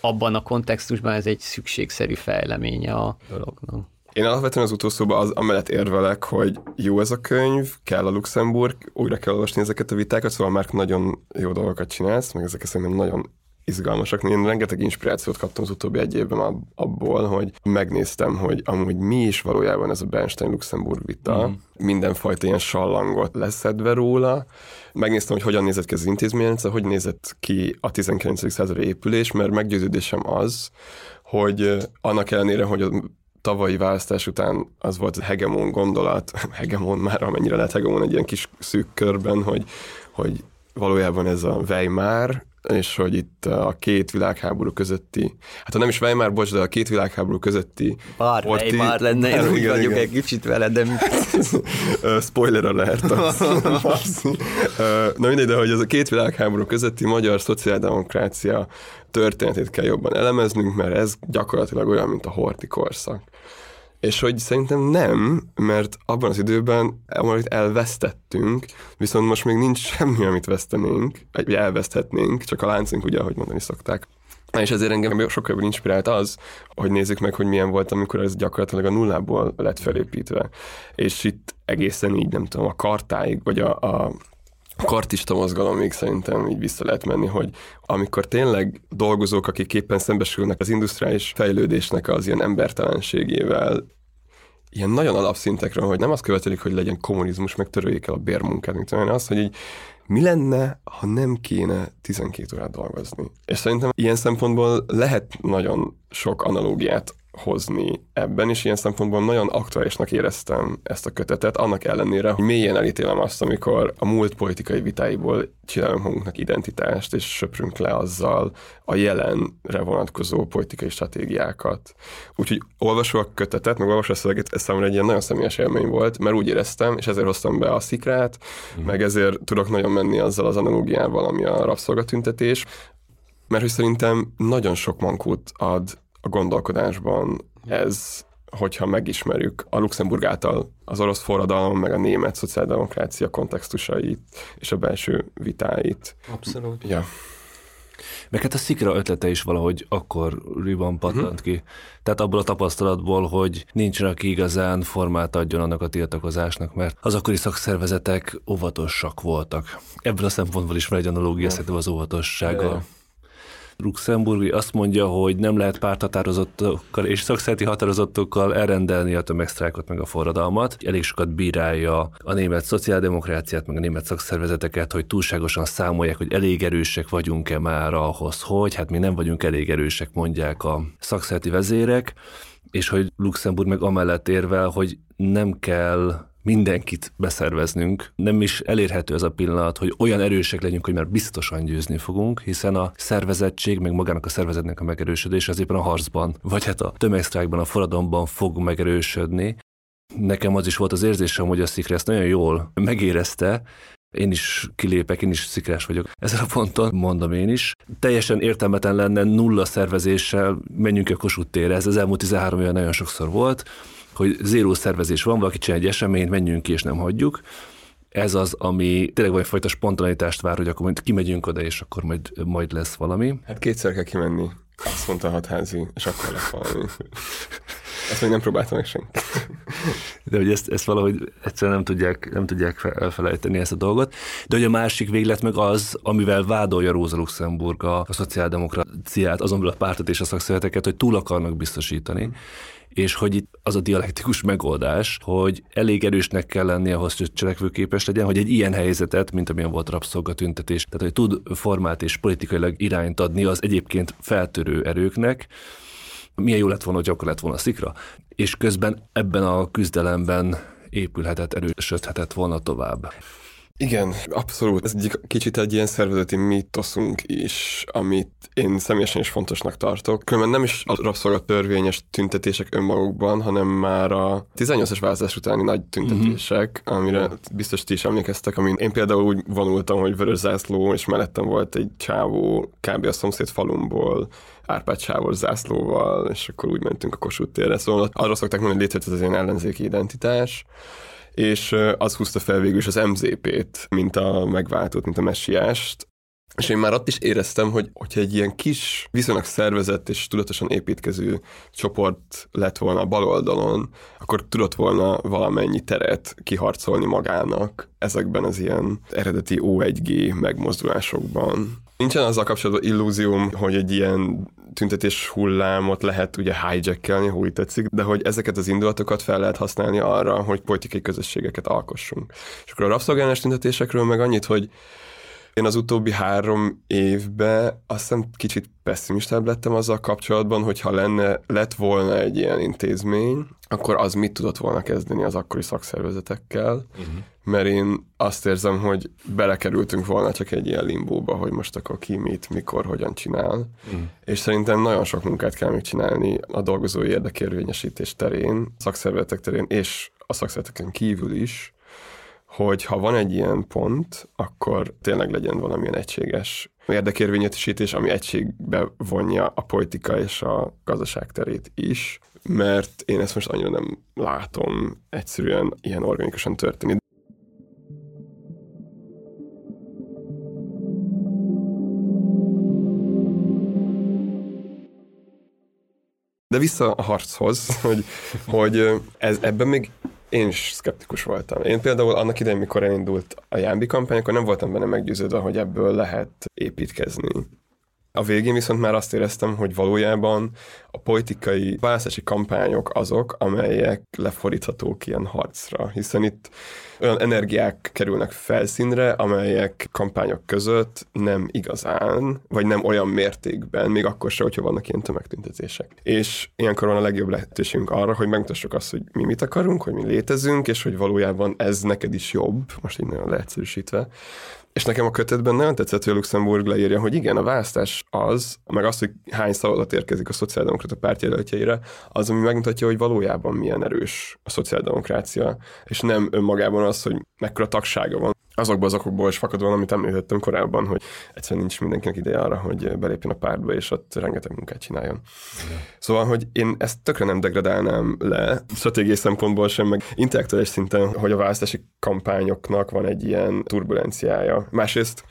abban a kontextusban ez egy szükségszerű fejleménye a dolognak. Én alapvetően az utolsóban az amellett érvelek, hogy jó ez a könyv, kell a Luxemburg, újra kell olvasni ezeket a vitákat, szóval már nagyon jó dolgokat csinálsz, meg ezek szerintem nagyon izgalmasak. Én rengeteg inspirációt kaptam az utóbbi egy évben abból, hogy megnéztem, hogy amúgy mi is valójában ez a Bernstein-Luxemburg vita. Mm. Mindenfajta ilyen sallangot leszedve róla. Megnéztem, hogy hogyan nézett ki az intézményrendszer, hogy nézett ki a 19. századi épülés, mert meggyőződésem az, hogy annak ellenére, hogy a tavalyi választás után az volt a hegemon gondolat, (laughs) hegemon már amennyire lehet hegemon egy ilyen kis szűk körben, hogy, hogy valójában ez a Weimar és hogy itt a két világháború közötti, hát ha nem is Weimar, bocs, de a két világháború közötti... Bár orti, Weimar lenne, én (laughs) úgy igen, vagyok igen. egy kicsit vele, de... (laughs) Spoiler alert. (laughs) Na mindegy, de hogy ez a két világháború közötti magyar szociáldemokrácia történetét kell jobban elemeznünk, mert ez gyakorlatilag olyan, mint a horti korszak. És hogy szerintem nem, mert abban az időben amit elvesztettünk, viszont most még nincs semmi, amit vesztenénk, vagy elveszthetnénk, csak a láncunk ugye, ahogy mondani szokták. És ezért engem sokkal jobban inspirált az, hogy nézzük meg, hogy milyen volt, amikor ez gyakorlatilag a nullából lett felépítve. És itt egészen így, nem tudom, a kartáig, vagy a, a kartista mozgalomig szerintem így vissza lehet menni, hogy amikor tényleg dolgozók, akik éppen szembesülnek az industriális fejlődésnek az ilyen embertelenségével, ilyen nagyon alapszintekről, hogy nem azt követelik, hogy legyen kommunizmus, meg töröljék el a bérmunkát, mint olyan, az, hogy így mi lenne, ha nem kéne 12 órát dolgozni? És szerintem ilyen szempontból lehet nagyon sok analógiát hozni ebben, és ilyen szempontból nagyon aktuálisnak éreztem ezt a kötetet, annak ellenére, hogy mélyen elítélem azt, amikor a múlt politikai vitáiból csinálunk magunknak identitást, és söprünk le azzal a jelenre vonatkozó politikai stratégiákat. Úgyhogy olvasva a kötetet, meg olvasva a szöveget, ez számomra egy ilyen nagyon személyes élmény volt, mert úgy éreztem, és ezért hoztam be a szikrát, mm. meg ezért tudok nagyon menni azzal az analógiával, ami a rabszolgatüntetés, mert hogy szerintem nagyon sok mankót ad a gondolkodásban ez, hogyha megismerjük a Luxemburg által az orosz forradalom, meg a német szociáldemokrácia kontextusait és a belső vitáit. Abszolút. Ja. Meg hát a szikra ötlete is valahogy akkor riban pattant uh-huh. ki. Tehát abból a tapasztalatból, hogy nincsen, aki igazán formát adjon annak a tiltakozásnak, mert az akkori szakszervezetek óvatosak voltak. Ebből a szempontból is van egy analógia szerintem az óvatossággal. Luxemburgi azt mondja, hogy nem lehet párthatározottokkal és szakszereti határozottokkal elrendelni a tömegsztrájkot meg a forradalmat. Elég sokat bírálja a német szociáldemokráciát, meg a német szakszervezeteket, hogy túlságosan számolják, hogy elég erősek vagyunk-e már ahhoz, hogy hát mi nem vagyunk elég erősek, mondják a szakszereti vezérek, és hogy Luxemburg meg amellett érvel, hogy nem kell mindenkit beszerveznünk. Nem is elérhető ez a pillanat, hogy olyan erősek legyünk, hogy már biztosan győzni fogunk, hiszen a szervezettség, meg magának a szervezetnek a megerősödés az éppen a harcban, vagy hát a tömegsztrájkban, a forradalomban fog megerősödni. Nekem az is volt az érzésem, hogy a Szikre ezt nagyon jól megérezte, én is kilépek, én is szikrás vagyok ezen a ponton, mondom én is. Teljesen értelmetlen lenne nulla szervezéssel menjünk a Kossuth térre, ez az elmúlt 13 éve nagyon sokszor volt, hogy zéró szervezés van, valaki csinál egy eseményt, menjünk ki és nem hagyjuk. ez az, ami tényleg vagy fajta spontanitást vár, hogy akkor majd kimegyünk oda, és akkor majd, majd lesz valami. Hát kétszer kell kimenni. Azt mondta a hatházi, és akkor lesz valami. Ezt még nem próbáltam meg senki. De hogy ezt, ezt valahogy egyszerűen nem tudják, nem tudják elfelejteni ezt a dolgot. De hogy a másik véglet meg az, amivel vádolja Rosa Luxemburg a, a szociáldemokráciát, azon a pártot és a szakszereteket, hogy túl akarnak biztosítani. Mm és hogy itt az a dialektikus megoldás, hogy elég erősnek kell lenni ahhoz, hogy cselekvőképes legyen, hogy egy ilyen helyzetet, mint amilyen volt rabszolgatüntetés, tehát hogy tud formát és politikailag irányt adni az egyébként feltörő erőknek, milyen jó lett volna, hogy akkor lett volna szikra, és közben ebben a küzdelemben épülhetett, erősödhetett volna tovább. Igen, abszolút. Ez egy kicsit egy ilyen szervezeti mítoszunk is, amit én személyesen is fontosnak tartok. Különben nem is a rabszolgat törvényes tüntetések önmagukban, hanem már a 18-as választás utáni nagy tüntetések, uh-huh. amire biztos ti is emlékeztek, amin én például úgy vonultam, hogy vörös zászló, és mellettem volt egy csávó, kb. a szomszéd falumból, Árpád sávos zászlóval, és akkor úgy mentünk a Kossuth térre. Szóval arra szokták mondani, hogy létrejött az ilyen ellenzéki identitás és az húzta fel végül is az MZP-t, mint a megváltót, mint a messiást, és én már ott is éreztem, hogy hogyha egy ilyen kis, viszonylag szervezett és tudatosan építkező csoport lett volna a bal oldalon, akkor tudott volna valamennyi teret kiharcolni magának ezekben az ilyen eredeti O1G megmozdulásokban. Nincsen azzal kapcsolatban illúzióm, hogy egy ilyen tüntetés hullámot lehet ugye hijackelni, ha úgy tetszik, de hogy ezeket az indulatokat fel lehet használni arra, hogy politikai közösségeket alkossunk. És akkor a rabszolgálás tüntetésekről meg annyit, hogy én az utóbbi három évben azt hiszem kicsit pessimistább lettem azzal kapcsolatban, hogy ha lenne, lett volna egy ilyen intézmény, akkor az mit tudott volna kezdeni az akkori szakszervezetekkel, uh-huh. mert én azt érzem, hogy belekerültünk volna csak egy ilyen limbóba, hogy most akkor ki mit, mikor, hogyan csinál, uh-huh. és szerintem nagyon sok munkát kell még csinálni a dolgozói érdekérvényesítés terén, szakszervezetek terén, és a szakszervezeteken kívül is, hogy ha van egy ilyen pont, akkor tényleg legyen valamilyen egységes érdekérvényesítés, ami egységbe vonja a politika és a gazdaság terét is, mert én ezt most annyira nem látom egyszerűen ilyen organikusan történni. De vissza a harchoz, hogy, hogy ez, ebben még én is szkeptikus voltam. Én például annak idején, mikor elindult a Jámbi kampány, akkor nem voltam benne meggyőződve, hogy ebből lehet építkezni. A végén viszont már azt éreztem, hogy valójában a politikai választási kampányok azok, amelyek lefordíthatók ilyen harcra, hiszen itt olyan energiák kerülnek felszínre, amelyek kampányok között nem igazán, vagy nem olyan mértékben, még akkor se, hogyha vannak ilyen tömegtüntetések. És ilyenkor van a legjobb lehetőségünk arra, hogy megmutassuk azt, hogy mi mit akarunk, hogy mi létezünk, és hogy valójában ez neked is jobb, most így nagyon leegyszerűsítve, és nekem a kötetben nagyon tetszett, hogy a Luxemburg leírja, hogy igen, a választás az, meg az, hogy hány szavazat érkezik a szociáldemokrata pártjelöltjeire, az, ami megmutatja, hogy valójában milyen erős a szociáldemokrácia, és nem önmagában az, hogy mekkora tagsága van. Azokból az okokból is fakadóan, amit említettem korábban, hogy egyszerűen nincs mindenkinek ideje arra, hogy belépjen a pártba, és ott rengeteg munkát csináljon. Igen. Szóval, hogy én ezt tökre nem degradálnám le, stratégiai szempontból sem, meg intellektuális szinten, hogy a választási kampányoknak van egy ilyen turbulenciája. Másrészt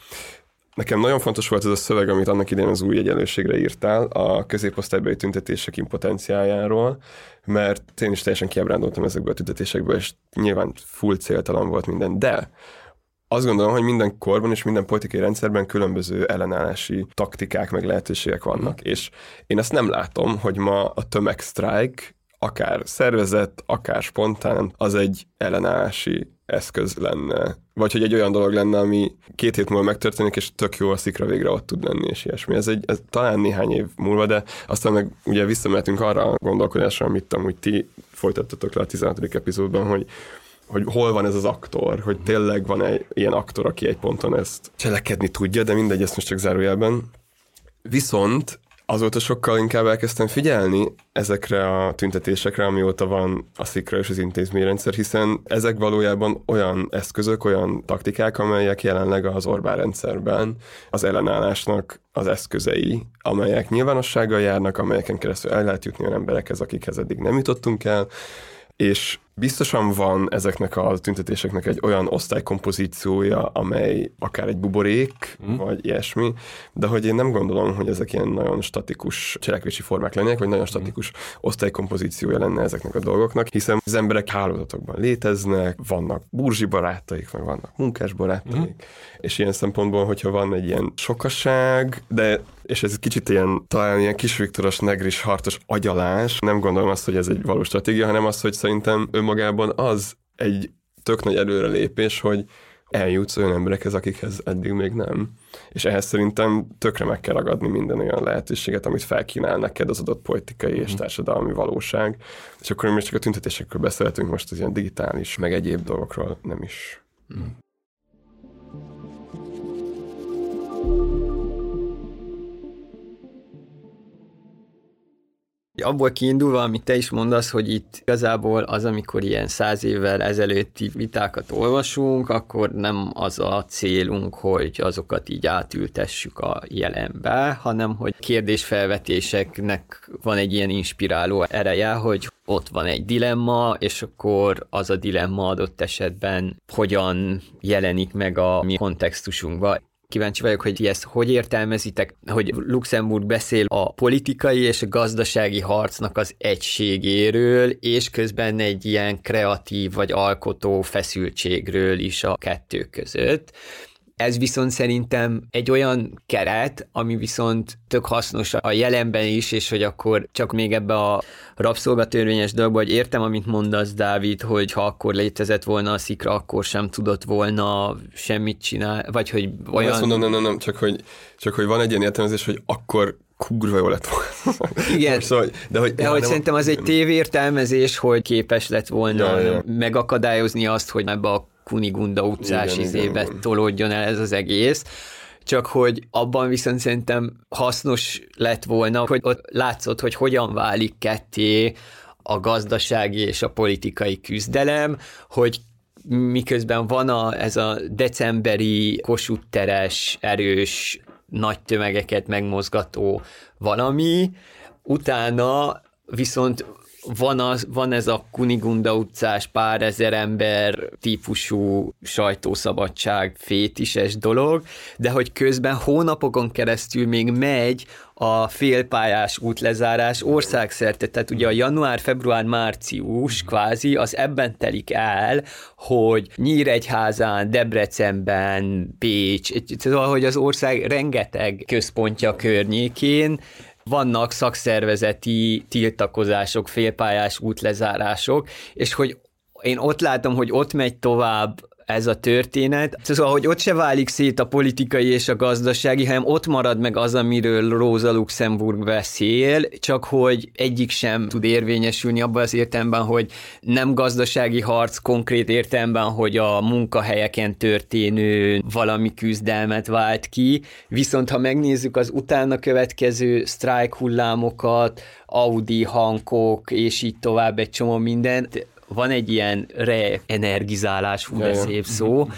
Nekem nagyon fontos volt ez a szöveg, amit annak idején az új egyenlőségre írtál, a középosztálybeli tüntetések impotenciájáról, mert én is teljesen kiábrándultam ezekből a tüntetésekből, és nyilván full céltalan volt minden. De azt gondolom, hogy minden korban és minden politikai rendszerben különböző ellenállási taktikák meg lehetőségek vannak, és én ezt nem látom, hogy ma a tömegsztrájk akár szervezett, akár spontán, az egy ellenállási eszköz lenne. Vagy hogy egy olyan dolog lenne, ami két hét múlva megtörténik, és tök jó a szikra végre ott tud lenni, és ilyesmi. Ez, egy, ez talán néhány év múlva, de aztán meg ugye visszamehetünk arra a gondolkodásra, amit amúgy ti folytattatok le a 16. epizódban, hogy hogy hol van ez az aktor, hogy tényleg van egy ilyen aktor, aki egy ponton ezt cselekedni tudja, de mindegy, ezt most csak zárójelben. Viszont azóta sokkal inkább elkezdtem figyelni ezekre a tüntetésekre, amióta van a szikra és az intézményrendszer, hiszen ezek valójában olyan eszközök, olyan taktikák, amelyek jelenleg az Orbán rendszerben az ellenállásnak az eszközei, amelyek nyilvánossággal járnak, amelyeken keresztül el lehet jutni olyan emberekhez, akikhez eddig nem jutottunk el, és Biztosan van ezeknek a tüntetéseknek egy olyan osztálykompozíciója, amely akár egy buborék, mm. vagy ilyesmi, de hogy én nem gondolom, hogy ezek ilyen nagyon statikus cselekvési formák lennének, vagy nagyon statikus osztálykompozíciója lenne ezeknek a dolgoknak, hiszen az emberek hálózatokban léteznek, vannak burzsi barátaik, meg vannak munkás barátaik, mm. és ilyen szempontból, hogyha van egy ilyen sokaság, de és ez kicsit ilyen, talán ilyen kis Viktoros, negris, hartos agyalás. Nem gondolom azt, hogy ez egy valós stratégia, hanem azt, hogy szerintem önmagában az egy tök nagy előrelépés, hogy eljutsz olyan emberekhez, akikhez eddig még nem. És ehhez szerintem tökre meg kell ragadni minden olyan lehetőséget, amit felkínál neked az adott politikai és mhm. társadalmi valóság. És akkor mi csak a tüntetésekről beszélhetünk most az ilyen digitális, meg egyéb dolgokról nem is. Mm. Abból kiindulva, amit te is mondasz, hogy itt igazából az, amikor ilyen száz évvel ezelőtti vitákat olvasunk, akkor nem az a célunk, hogy azokat így átültessük a jelenbe, hanem hogy kérdésfelvetéseknek van egy ilyen inspiráló ereje, hogy ott van egy dilemma, és akkor az a dilemma adott esetben hogyan jelenik meg a mi kontextusunkban kíváncsi vagyok, hogy ezt hogy értelmezitek, hogy Luxemburg beszél a politikai és a gazdasági harcnak az egységéről, és közben egy ilyen kreatív vagy alkotó feszültségről is a kettő között. Ez viszont szerintem egy olyan keret, ami viszont tök hasznos a jelenben is, és hogy akkor csak még ebbe a rabszolgatörvényes dolgba, hogy értem, amit mondasz, Dávid, hogy ha akkor létezett volna a szikra, akkor sem tudott volna semmit csinálni, vagy hogy olyan... Nem, azt mondom, nem, nem, nem, csak hogy, csak hogy van egy ilyen értelmezés, hogy akkor kurva jó lett volna. Igen, (laughs) szóval, de hogy, de hogy szerintem az egy tévértelmezés, hogy képes lett volna ja, ja. megakadályozni azt, hogy ebbe a Kunigunda utcás igen, izébe igen, tolódjon el ez az egész. Csak hogy abban viszont szerintem hasznos lett volna, hogy ott látszott, hogy hogyan válik ketté a gazdasági és a politikai küzdelem, hogy miközben van a, ez a decemberi kosutteres, erős, nagy tömegeket megmozgató valami, utána viszont van, az, van ez a Kunigunda utcás pár ezer ember típusú sajtószabadság fétises dolog, de hogy közben hónapokon keresztül még megy a félpályás útlezárás országszerte, tehát ugye a január, február, március kvázi az ebben telik el, hogy Nyíregyházán, Debrecenben, Pécs, szóval, hogy az ország rengeteg központja környékén vannak szakszervezeti tiltakozások, félpályás útlezárások, és hogy én ott látom, hogy ott megy tovább ez a történet. Szóval, hogy ott se válik szét a politikai és a gazdasági, hanem ott marad meg az, amiről Rosa Luxemburg beszél, csak hogy egyik sem tud érvényesülni abban az értelemben, hogy nem gazdasági harc konkrét értelemben, hogy a munkahelyeken történő valami küzdelmet vált ki, viszont ha megnézzük az utána következő sztrájk hullámokat, Audi, Hankok, és így tovább egy csomó mindent, van egy ilyen re-energizálás, fú, de szép szó, uh-huh.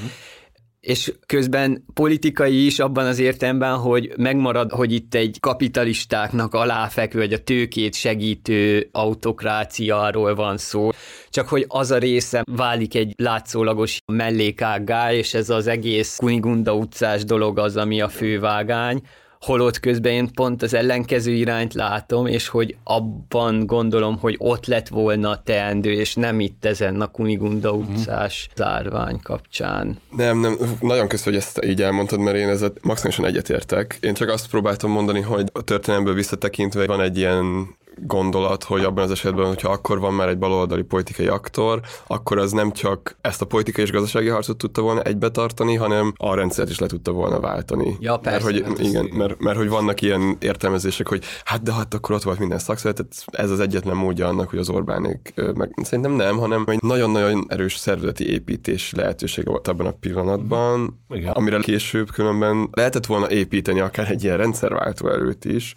és közben politikai is abban az értelemben, hogy megmarad, hogy itt egy kapitalistáknak aláfekvő, vagy a tőkét segítő autokráciáról van szó, csak hogy az a része válik egy látszólagos mellékággá, és ez az egész Kunigunda utcás dolog az, ami a fővágány, holott közben én pont az ellenkező irányt látom, és hogy abban gondolom, hogy ott lett volna teendő, és nem itt ezen a Kunigunda mhm. utcás mm. zárvány kapcsán. Nem, nem, nagyon köszönöm, hogy ezt így elmondtad, mert én ezzel maximálisan egyetértek. Én csak azt próbáltam mondani, hogy a történelemből visszatekintve van egy ilyen gondolat, hogy abban az esetben, hogyha akkor van már egy baloldali politikai aktor, akkor az nem csak ezt a politikai és gazdasági harcot tudta volna egybe tartani, hanem a rendszert is le tudta volna váltani. Ja, persze. Mert hogy, igen, mert, mert, hogy vannak ilyen értelmezések, hogy hát de hát akkor ott volt minden szakszervezet, ez az egyetlen módja annak, hogy az Orbánék, meg szerintem nem, hanem egy nagyon-nagyon erős szervezeti építés lehetősége volt abban a pillanatban, igen. amire később különben lehetett volna építeni akár egy ilyen rendszerváltó erőt is,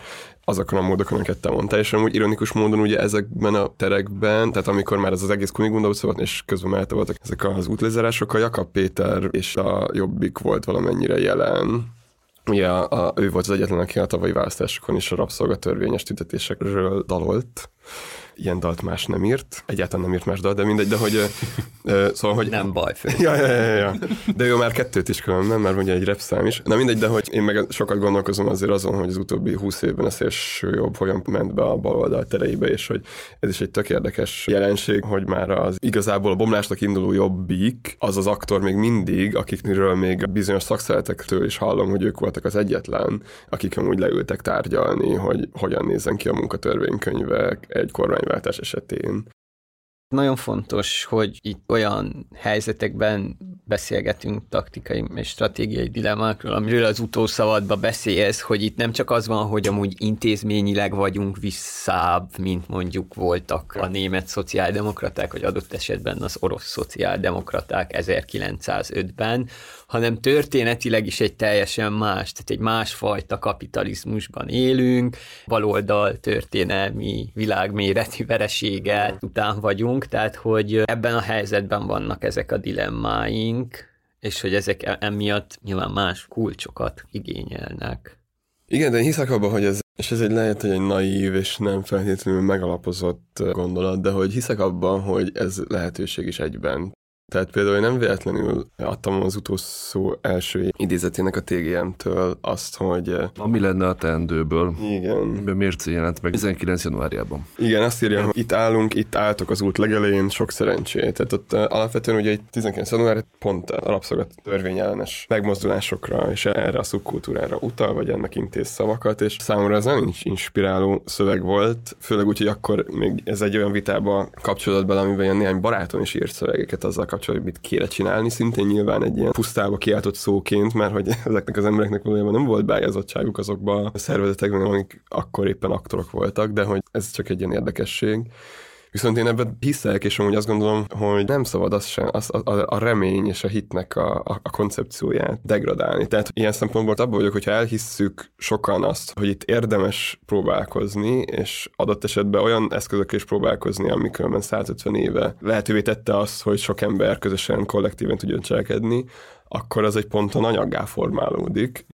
azokon a módokon, amiket te mondtál, és amúgy ironikus módon ugye ezekben a terekben, tehát amikor már ez az egész Kunigunda utca volt, és közben mellette voltak ezek az útlezárások, a Jakab Péter és a Jobbik volt valamennyire jelen. Ugye a, a, ő volt az egyetlen, aki a tavalyi választásokon is a rabszolgatörvényes tüntetésekről dalolt ilyen dalt más nem írt, egyáltalán nem írt más dalt, de mindegy, de hogy ö, szóval, hogy... Nem baj, fő. Ja, ja, ja, ja. De jó, már kettőt is különben, mert ugye egy repszám is. Na mindegy, de hogy én meg sokat gondolkozom azért azon, hogy az utóbbi húsz évben a szélső jobb hogyan ment be a baloldal tereibe, és hogy ez is egy tök érdekes jelenség, hogy már az igazából a bomlásnak induló jobbik, az az aktor még mindig, akikről még bizonyos szakszeretektől is hallom, hogy ők voltak az egyetlen, akik amúgy leültek tárgyalni, hogy hogyan nézzen ki a munkatörvénykönyvek egy kormányváltás esetén. Nagyon fontos, hogy itt olyan helyzetekben beszélgetünk taktikai és stratégiai dilemmákról, amiről az utószavadba beszélsz, hogy itt nem csak az van, hogy amúgy intézményileg vagyunk visszább, mint mondjuk voltak a német szociáldemokraták, vagy adott esetben az orosz szociáldemokraták 1905-ben, hanem történetileg is egy teljesen más, tehát egy másfajta kapitalizmusban élünk, baloldal történelmi világméretű veresége után vagyunk, tehát hogy ebben a helyzetben vannak ezek a dilemmáink, és hogy ezek e- emiatt nyilván más kulcsokat igényelnek. Igen, de én hiszek abban, hogy ez, és ez egy lehet, hogy egy naív és nem feltétlenül megalapozott gondolat, de hogy hiszek abban, hogy ez lehetőség is egyben. Tehát például én nem véletlenül adtam az utolsó első idézetének a TGM-től azt, hogy... Eh, Ami lenne a teendőből. Igen. Mércé jelent meg 19 januárjában. Igen, azt írja, hogy itt állunk, itt álltok az út legelején, sok szerencsét. Tehát ott uh, alapvetően ugye egy 19 január pont a rabszolgat törvényellenes megmozdulásokra és erre a szubkultúrára utal, vagy ennek intéz szavakat, és számomra ez nagyon inspiráló szöveg volt, főleg úgy, hogy akkor még ez egy olyan vitába kapcsolódott bele, amiben ilyen néhány barátom is írt szövegeket azzal kapcsolatban, mit kéne csinálni, szintén nyilván egy ilyen pusztába kiáltott szóként, mert hogy (laughs) ezeknek az embereknek valójában nem volt beágyazottságuk azokba a szervezetekben, amik akkor éppen aktorok voltak, de hogy ez csak egy ilyen érdekesség. Viszont én ebben hiszek, és amúgy azt gondolom, hogy nem szabad az sem, az, a, a remény és a hitnek a, a, a koncepcióját degradálni. Tehát ilyen szempontból abban vagyok, hogyha elhisszük sokan azt, hogy itt érdemes próbálkozni, és adott esetben olyan eszközökkel is próbálkozni, amik különben 150 éve lehetővé tette azt, hogy sok ember közösen, kollektíven tudjon cselekedni, akkor az egy ponton anyaggá formálódik,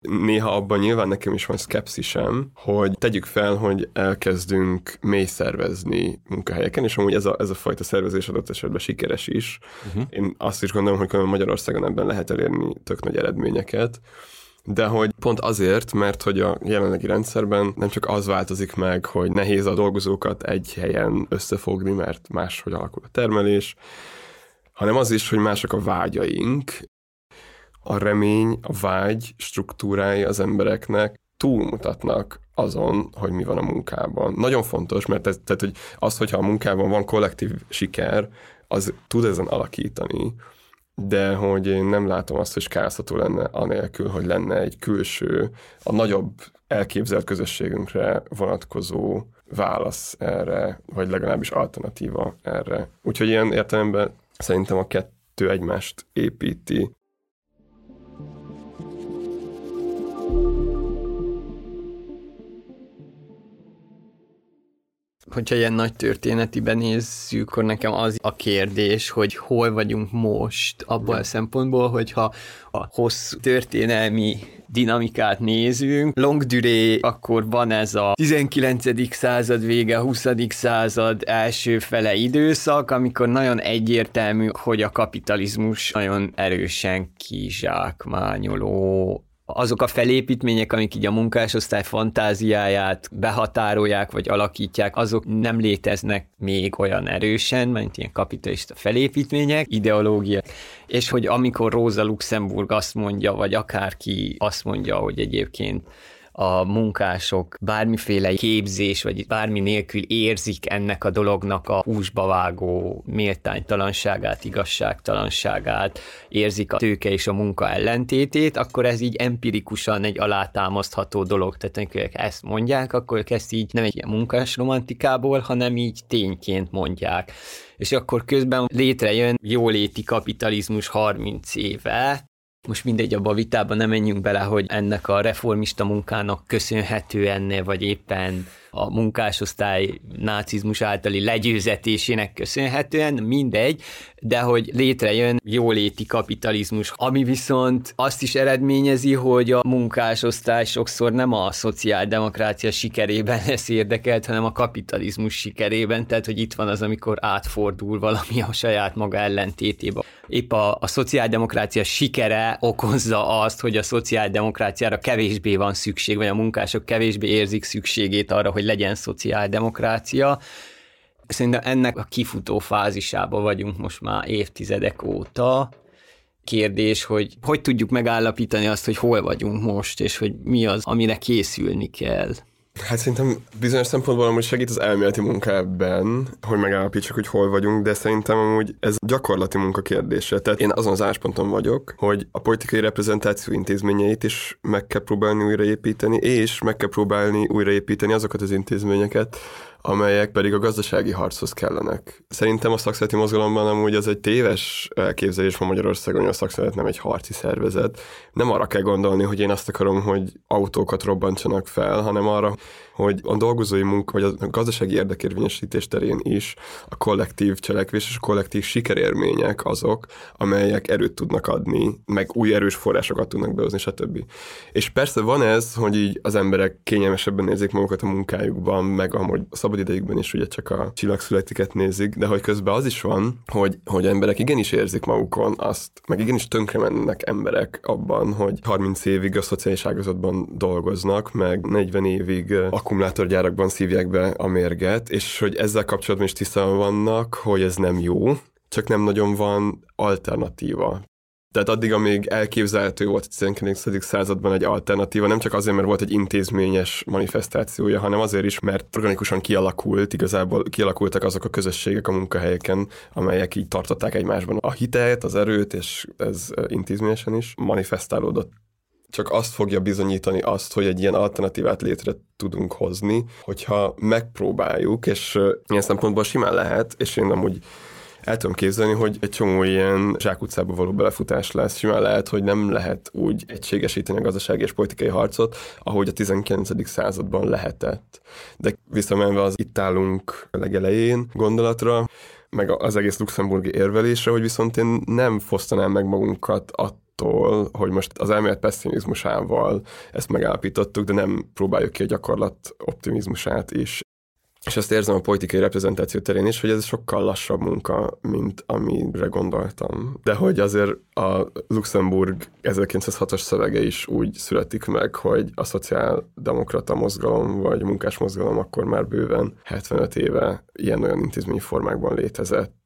Néha abban nyilván nekem is van szkepszisem, hogy tegyük fel, hogy elkezdünk mély szervezni munkahelyeken, és amúgy ez a, ez a fajta szervezés adott esetben sikeres is. Uh-huh. Én azt is gondolom, hogy Magyarországon ebben lehet elérni tök nagy eredményeket, de hogy pont azért, mert hogy a jelenlegi rendszerben nem csak az változik meg, hogy nehéz a dolgozókat egy helyen összefogni, mert máshogy alakul a termelés, hanem az is, hogy mások a vágyaink, a remény, a vágy struktúrái az embereknek túlmutatnak azon, hogy mi van a munkában. Nagyon fontos, mert ez, tehát, hogy az, hogyha a munkában van kollektív siker, az tud ezen alakítani, de hogy én nem látom azt, hogy skázható lenne anélkül, hogy lenne egy külső, a nagyobb elképzelt közösségünkre vonatkozó válasz erre, vagy legalábbis alternatíva erre. Úgyhogy ilyen értelemben szerintem a kettő egymást építi. Hogyha ilyen nagy történetiben nézzük, akkor nekem az a kérdés, hogy hol vagyunk most abban a szempontból, hogyha a hosszú történelmi dinamikát nézünk. Long duré, akkor van ez a 19. század vége, 20. század első fele időszak, amikor nagyon egyértelmű, hogy a kapitalizmus nagyon erősen kizsákmányoló azok a felépítmények, amik így a munkásosztály fantáziáját behatárolják, vagy alakítják, azok nem léteznek még olyan erősen, mint ilyen kapitalista felépítmények, ideológia. És hogy amikor Rosa Luxemburg azt mondja, vagy akárki azt mondja, hogy egyébként a munkások bármiféle képzés, vagy bármi nélkül érzik ennek a dolognak a húsba vágó méltánytalanságát, igazságtalanságát, érzik a tőke és a munka ellentétét, akkor ez így empirikusan egy alátámasztható dolog. Tehát amikor ezt mondják, akkor ők ezt így nem egy ilyen munkás romantikából, hanem így tényként mondják és akkor közben létrejön jóléti kapitalizmus 30 éve, most mindegy, abban a vitában nem menjünk bele, hogy ennek a reformista munkának köszönhetően, vagy éppen a munkásosztály nácizmus általi legyőzetésének köszönhetően, mindegy, de hogy létrejön jóléti kapitalizmus, ami viszont azt is eredményezi, hogy a munkásosztály sokszor nem a szociáldemokrácia sikerében lesz érdekelt, hanem a kapitalizmus sikerében, tehát hogy itt van az, amikor átfordul valami a saját maga ellentétébe. Épp a, a szociáldemokrácia sikere okozza azt, hogy a szociáldemokráciára kevésbé van szükség, vagy a munkások kevésbé érzik szükségét arra, hogy legyen szociáldemokrácia, Szerintem ennek a kifutó fázisában vagyunk most már évtizedek óta. Kérdés, hogy hogy tudjuk megállapítani azt, hogy hol vagyunk most, és hogy mi az, amire készülni kell. Hát szerintem bizonyos szempontból amúgy segít az elméleti munka ebben, hogy megállapítsuk, hogy hol vagyunk, de szerintem amúgy ez gyakorlati munka kérdése. Tehát én azon az állásponton vagyok, hogy a politikai reprezentáció intézményeit is meg kell próbálni újraépíteni, és meg kell próbálni újraépíteni azokat az intézményeket, amelyek pedig a gazdasági harchoz kellenek. Szerintem a szakszereti mozgalomban amúgy az egy téves elképzelés van Magyarországon, hogy a szakszeret nem egy harci szervezet. Nem arra kell gondolni, hogy én azt akarom, hogy autókat robbantsanak fel, hanem arra, hogy a dolgozói munka, vagy a gazdasági érdekérvényesítés terén is a kollektív cselekvés és a kollektív sikerérmények azok, amelyek erőt tudnak adni, meg új erős forrásokat tudnak behozni, stb. És persze van ez, hogy így az emberek kényelmesebben érzik magukat a munkájukban, meg amúgy a szabadidejükben is ugye csak a csillagszületiket nézik, de hogy közben az is van, hogy, hogy emberek igenis érzik magukon azt, meg igenis tönkre mennek emberek abban, hogy 30 évig a szociális ágazatban dolgoznak, meg 40 évig akkumulátorgyárakban szívják be a mérget, és hogy ezzel kapcsolatban is tisztában vannak, hogy ez nem jó, csak nem nagyon van alternatíva. Tehát addig, amíg elképzelhető volt a 19. században egy alternatíva, nem csak azért, mert volt egy intézményes manifestációja, hanem azért is, mert organikusan kialakult, igazából kialakultak azok a közösségek a munkahelyeken, amelyek így tartották egymásban a hitet, az erőt, és ez intézményesen is manifestálódott csak azt fogja bizonyítani azt, hogy egy ilyen alternatívát létre tudunk hozni, hogyha megpróbáljuk, és ilyen szempontból simán lehet, és én amúgy el tudom képzelni, hogy egy csomó ilyen zsákutcába való belefutás lesz. Simán lehet, hogy nem lehet úgy egységesíteni a gazdasági és politikai harcot, ahogy a 19. században lehetett. De visszamenve az itt állunk legelején gondolatra, meg az egész luxemburgi érvelésre, hogy viszont én nem fosztanám meg magunkat attól, hogy most az elmélet pessimizmusával ezt megállapítottuk, de nem próbáljuk ki a gyakorlat optimizmusát is. És azt érzem a politikai reprezentáció terén is, hogy ez sokkal lassabb munka, mint amire gondoltam. De hogy azért a Luxemburg 1906-as szövege is úgy születik meg, hogy a szociáldemokrata mozgalom vagy munkás mozgalom akkor már bőven 75 éve ilyen-olyan intézményi formákban létezett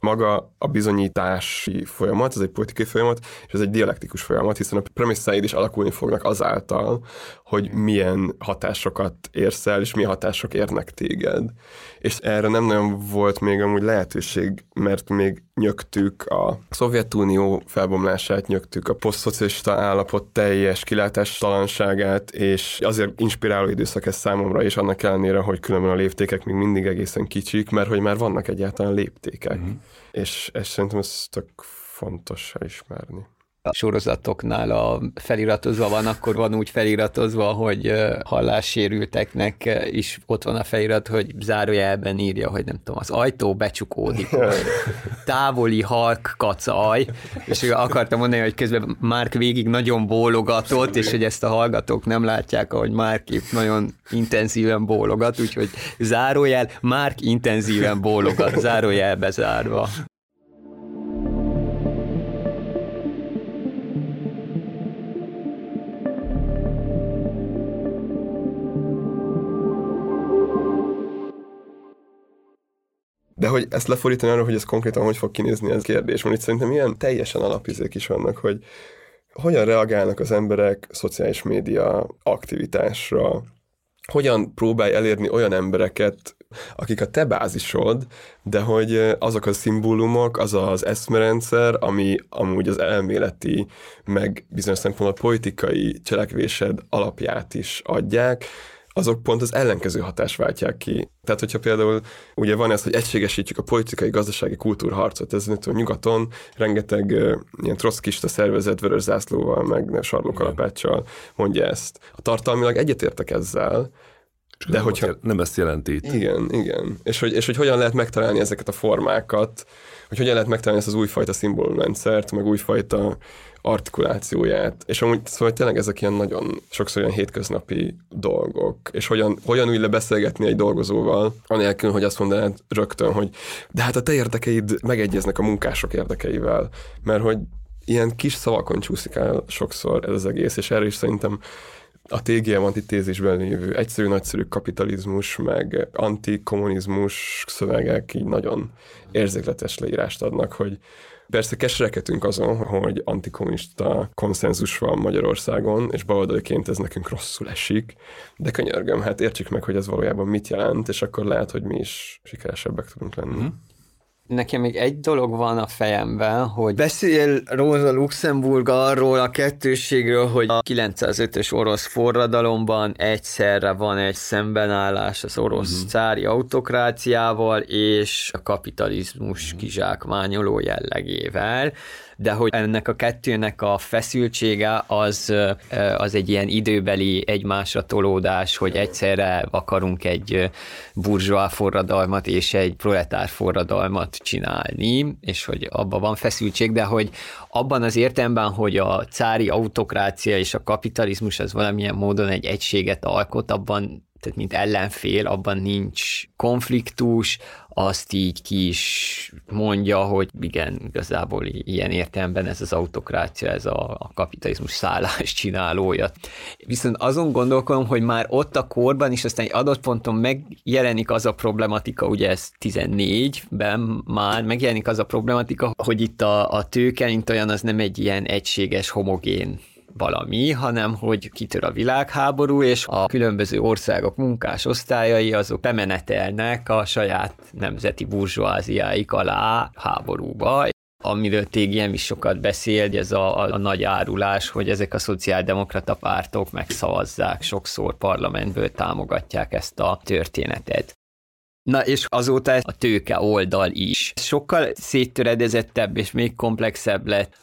maga a bizonyítási folyamat, ez egy politikai folyamat, és ez egy dialektikus folyamat, hiszen a premisszáid is alakulni fognak azáltal, hogy milyen hatásokat érsz el, és milyen hatások érnek téged. És erre nem nagyon volt még amúgy lehetőség, mert még nyögtük a Szovjetunió felbomlását, nyögtük a posztszocialista állapot teljes kilátástalanságát, és azért inspiráló időszak ez számomra, és annak ellenére, hogy különben a léptékek még mindig egészen kicsik, mert hogy már vannak egyáltalán léptékek. Mm-hmm. És, és szerintem ez tök fontos elismerni a sorozatoknál a feliratozva van, akkor van úgy feliratozva, hogy hallássérülteknek is ott van a felirat, hogy zárójelben írja, hogy nem tudom, az ajtó becsukódik, (laughs) távoli halk kacaj, és akartam mondani, hogy közben Márk végig nagyon bólogatott, és hogy ezt a hallgatók nem látják, ahogy Márk itt nagyon intenzíven bólogat, úgyhogy zárójel, Márk intenzíven bólogat, zárójelbe zárva. De hogy ezt lefordítani arra, hogy ez konkrétan hogy fog kinézni, ez kérdés. Mert itt szerintem ilyen teljesen alapizék is vannak, hogy hogyan reagálnak az emberek szociális média aktivitásra, hogyan próbálj elérni olyan embereket, akik a te bázisod, de hogy azok a szimbólumok, az az eszmerendszer, ami amúgy az elméleti, meg bizonyos szempontból politikai cselekvésed alapját is adják, azok pont az ellenkező hatást váltják ki. Tehát, hogyha például ugye van ez, hogy egységesítjük a politikai, gazdasági kultúrharcot, ez a nyugaton rengeteg uh, ilyen troszkista szervezet vörös zászlóval, meg sarlókalapáccsal mondja ezt. A tartalmilag egyetértek ezzel, De hogyha... Nem ezt jelenti itt. Igen, igen. És hogy, és hogy hogyan lehet megtalálni ezeket a formákat, hogy hogyan lehet megtalálni ezt az újfajta szimbólumrendszert, meg újfajta artikulációját. És amúgy szóval tényleg ezek ilyen nagyon sokszor ilyen hétköznapi dolgok, és hogyan, hogyan ülj le beszélgetni egy dolgozóval, anélkül, hogy azt mondanád rögtön, hogy de hát a te érdekeid megegyeznek a munkások érdekeivel, mert hogy ilyen kis szavakon csúszik el sokszor ez az egész, és erre is szerintem a TGM antitézisben lévő egyszerű, nagyszerű kapitalizmus, meg antikommunizmus szövegek így nagyon érzékletes leírást adnak, hogy Persze keserekedünk azon, hogy antikommunista konszenzus van Magyarországon, és baloldaliként ez nekünk rosszul esik, de könyörgöm, hát értsük meg, hogy ez valójában mit jelent, és akkor lehet, hogy mi is sikeresebbek tudunk lenni. Mm-hmm. Nekem még egy dolog van a fejemben, hogy beszél Rosa Luxemburg arról a kettőségről, hogy a 905-ös orosz forradalomban egyszerre van egy szembenállás az orosz uh-huh. cári autokráciával és a kapitalizmus uh-huh. kizsákmányoló jellegével de hogy ennek a kettőnek a feszültsége az, az egy ilyen időbeli egymásra tolódás, hogy egyszerre akarunk egy burzsóá forradalmat és egy proletár forradalmat csinálni, és hogy abban van feszültség, de hogy abban az értelemben, hogy a cári autokrácia és a kapitalizmus az valamilyen módon egy egységet alkot, abban tehát mint ellenfél, abban nincs konfliktus, azt így ki is mondja, hogy igen, igazából ilyen értelemben ez az autokrácia, ez a, a kapitalizmus szállás csinálója. Viszont azon gondolkodom, hogy már ott a korban is aztán egy adott ponton megjelenik az a problematika, ugye ez 14-ben már megjelenik az a problematika, hogy itt a, a tőke, mint olyan, az nem egy ilyen egységes, homogén valami, hanem hogy kitör a világháború, és a különböző országok munkás osztályai azok bemenetelnek a saját nemzeti burzsóáziáik alá háborúba, amiről TGM is sokat beszél, ez a, a, a nagy árulás, hogy ezek a szociáldemokrata pártok megszavazzák, sokszor parlamentből támogatják ezt a történetet. Na és azóta a tőke oldal is sokkal széttöredezettebb és még komplexebb lett.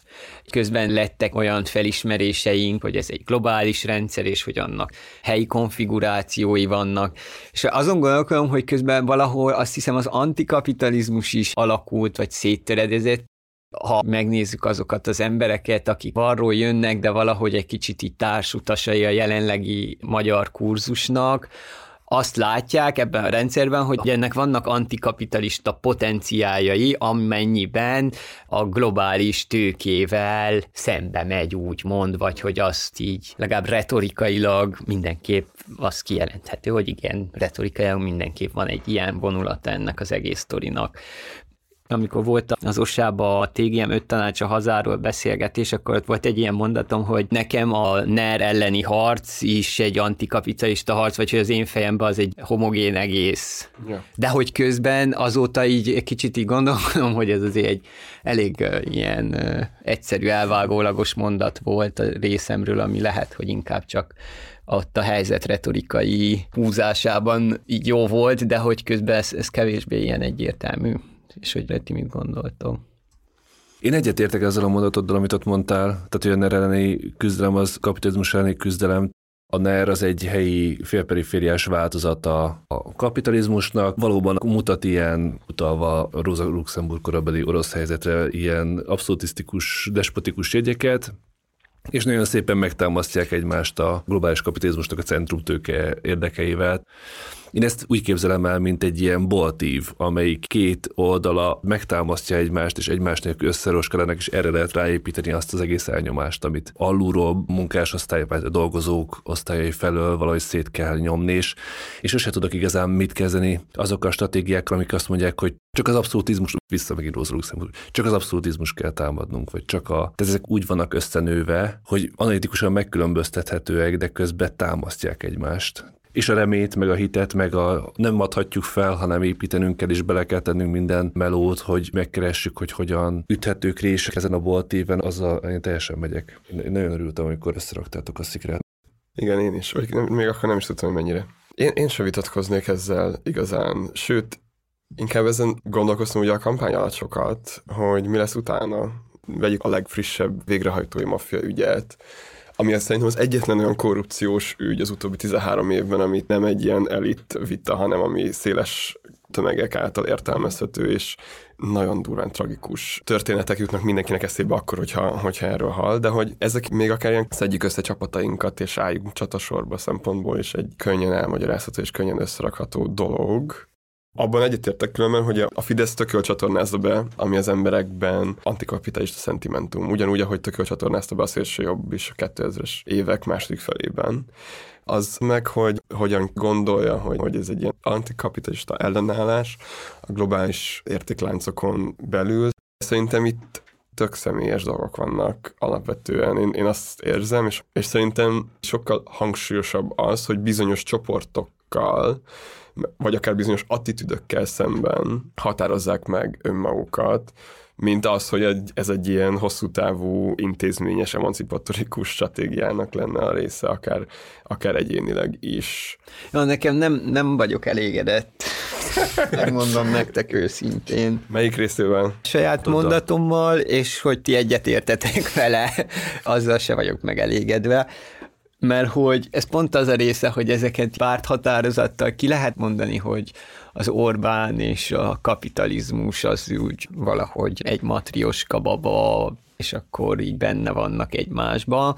Közben lettek olyan felismeréseink, hogy ez egy globális rendszer, és hogy annak helyi konfigurációi vannak. És azon gondolkodom, hogy közben valahol azt hiszem az antikapitalizmus is alakult, vagy széttöredezett, ha megnézzük azokat az embereket, akik arról jönnek, de valahogy egy kicsit így társutasai a jelenlegi magyar kurzusnak, azt látják ebben a rendszerben, hogy ennek vannak antikapitalista potenciáljai, amennyiben a globális tőkével szembe megy, úgymond, vagy hogy azt így legalább retorikailag mindenképp azt kijelenthető, hogy igen, retorikailag mindenképp van egy ilyen vonulata ennek az egész sztorinak amikor volt az osába a TGM 5 tanács a hazáról beszélgetés, akkor ott volt egy ilyen mondatom, hogy nekem a NER elleni harc is egy antikapitalista harc, vagy hogy az én fejemben az egy homogén egész. Ja. De hogy közben azóta így egy kicsit így gondolom, hogy ez azért egy elég uh, ilyen uh, egyszerű, elvágólagos mondat volt a részemről, ami lehet, hogy inkább csak ott a helyzet retorikai húzásában így jó volt, de hogy közben ez, ez kevésbé ilyen egyértelmű és hogy Leti mit gondoltam. Én egyetértek ezzel a mondatoddal, amit ott mondtál, tehát hogy a NER elleni küzdelem az kapitalizmus elleni küzdelem, a NER az egy helyi félperifériás változata a kapitalizmusnak, valóban mutat ilyen, utalva Rosa Luxemburg korabeli orosz helyzetre, ilyen abszolutisztikus, despotikus jegyeket, és nagyon szépen megtámasztják egymást a globális kapitalizmusnak a centrumtőke érdekeivel. Én ezt úgy képzelem el, mint egy ilyen boltív, amelyik két oldala megtámasztja egymást, és egymás nélkül összeroskalenek, és erre lehet ráépíteni azt az egész elnyomást, amit alulról munkás osztály, vagy a dolgozók osztályai felől valahogy szét kell nyomni, és, és sose tudok igazán mit kezdeni azokkal a stratégiákkal, amik azt mondják, hogy csak az abszolutizmus, vissza megint Rosa Luxemburg, csak az abszolutizmus kell támadnunk, vagy csak a... Tehát ezek úgy vannak összenőve, hogy analitikusan megkülönböztethetőek, de közben támasztják egymást és a remét, meg a hitet, meg a nem adhatjuk fel, hanem építenünk kell, és bele kell tennünk minden melót, hogy megkeressük, hogy hogyan üthetők rések ezen a bolt éven, azzal én teljesen megyek. Én nagyon örültem, amikor összeraktátok a szikrát. Igen, én is. Vagy még akkor nem is tudtam, hogy mennyire. Én, én sem vitatkoznék ezzel igazán. Sőt, inkább ezen gondolkoztam ugye a kampány alatt sokat, hogy mi lesz utána. Vegyük a legfrissebb végrehajtói maffia ügyet, ami azt szerintem az egyetlen olyan korrupciós ügy az utóbbi 13 évben, amit nem egy ilyen elit vita, hanem ami széles tömegek által értelmezhető, és nagyon durván tragikus történetek jutnak mindenkinek eszébe akkor, hogyha, hogyha erről hall, de hogy ezek még akár ilyen szedjük össze csapatainkat, és álljunk csatasorba szempontból, és egy könnyen elmagyarázható és könnyen összerakható dolog, abban egyetértek különben, hogy a Fidesz tököl csatornázza be, ami az emberekben antikapitalista szentimentum. Ugyanúgy, ahogy tököl csatornázta be a szélső jobb is a 2000-es évek második felében. Az meg, hogy hogyan gondolja, hogy, hogy ez egy ilyen antikapitalista ellenállás a globális értékláncokon belül. Szerintem itt tök személyes dolgok vannak alapvetően. Én, én azt érzem, és, és szerintem sokkal hangsúlyosabb az, hogy bizonyos csoportokkal vagy akár bizonyos attitűdökkel szemben határozzák meg önmagukat, mint az, hogy egy, ez egy ilyen hosszú távú intézményes emancipatorikus stratégiának lenne a része, akár, akár egyénileg is. Ja, nekem nem, nem vagyok elégedett. (laughs) Megmondom nektek őszintén. Melyik részével? Saját Tudod. mondatommal, és hogy ti egyetértetek vele, azzal se vagyok megelégedve mert hogy ez pont az a része, hogy ezeket párt határozattal ki lehet mondani, hogy az Orbán és a kapitalizmus az úgy valahogy egy matrioska baba, és akkor így benne vannak egymásba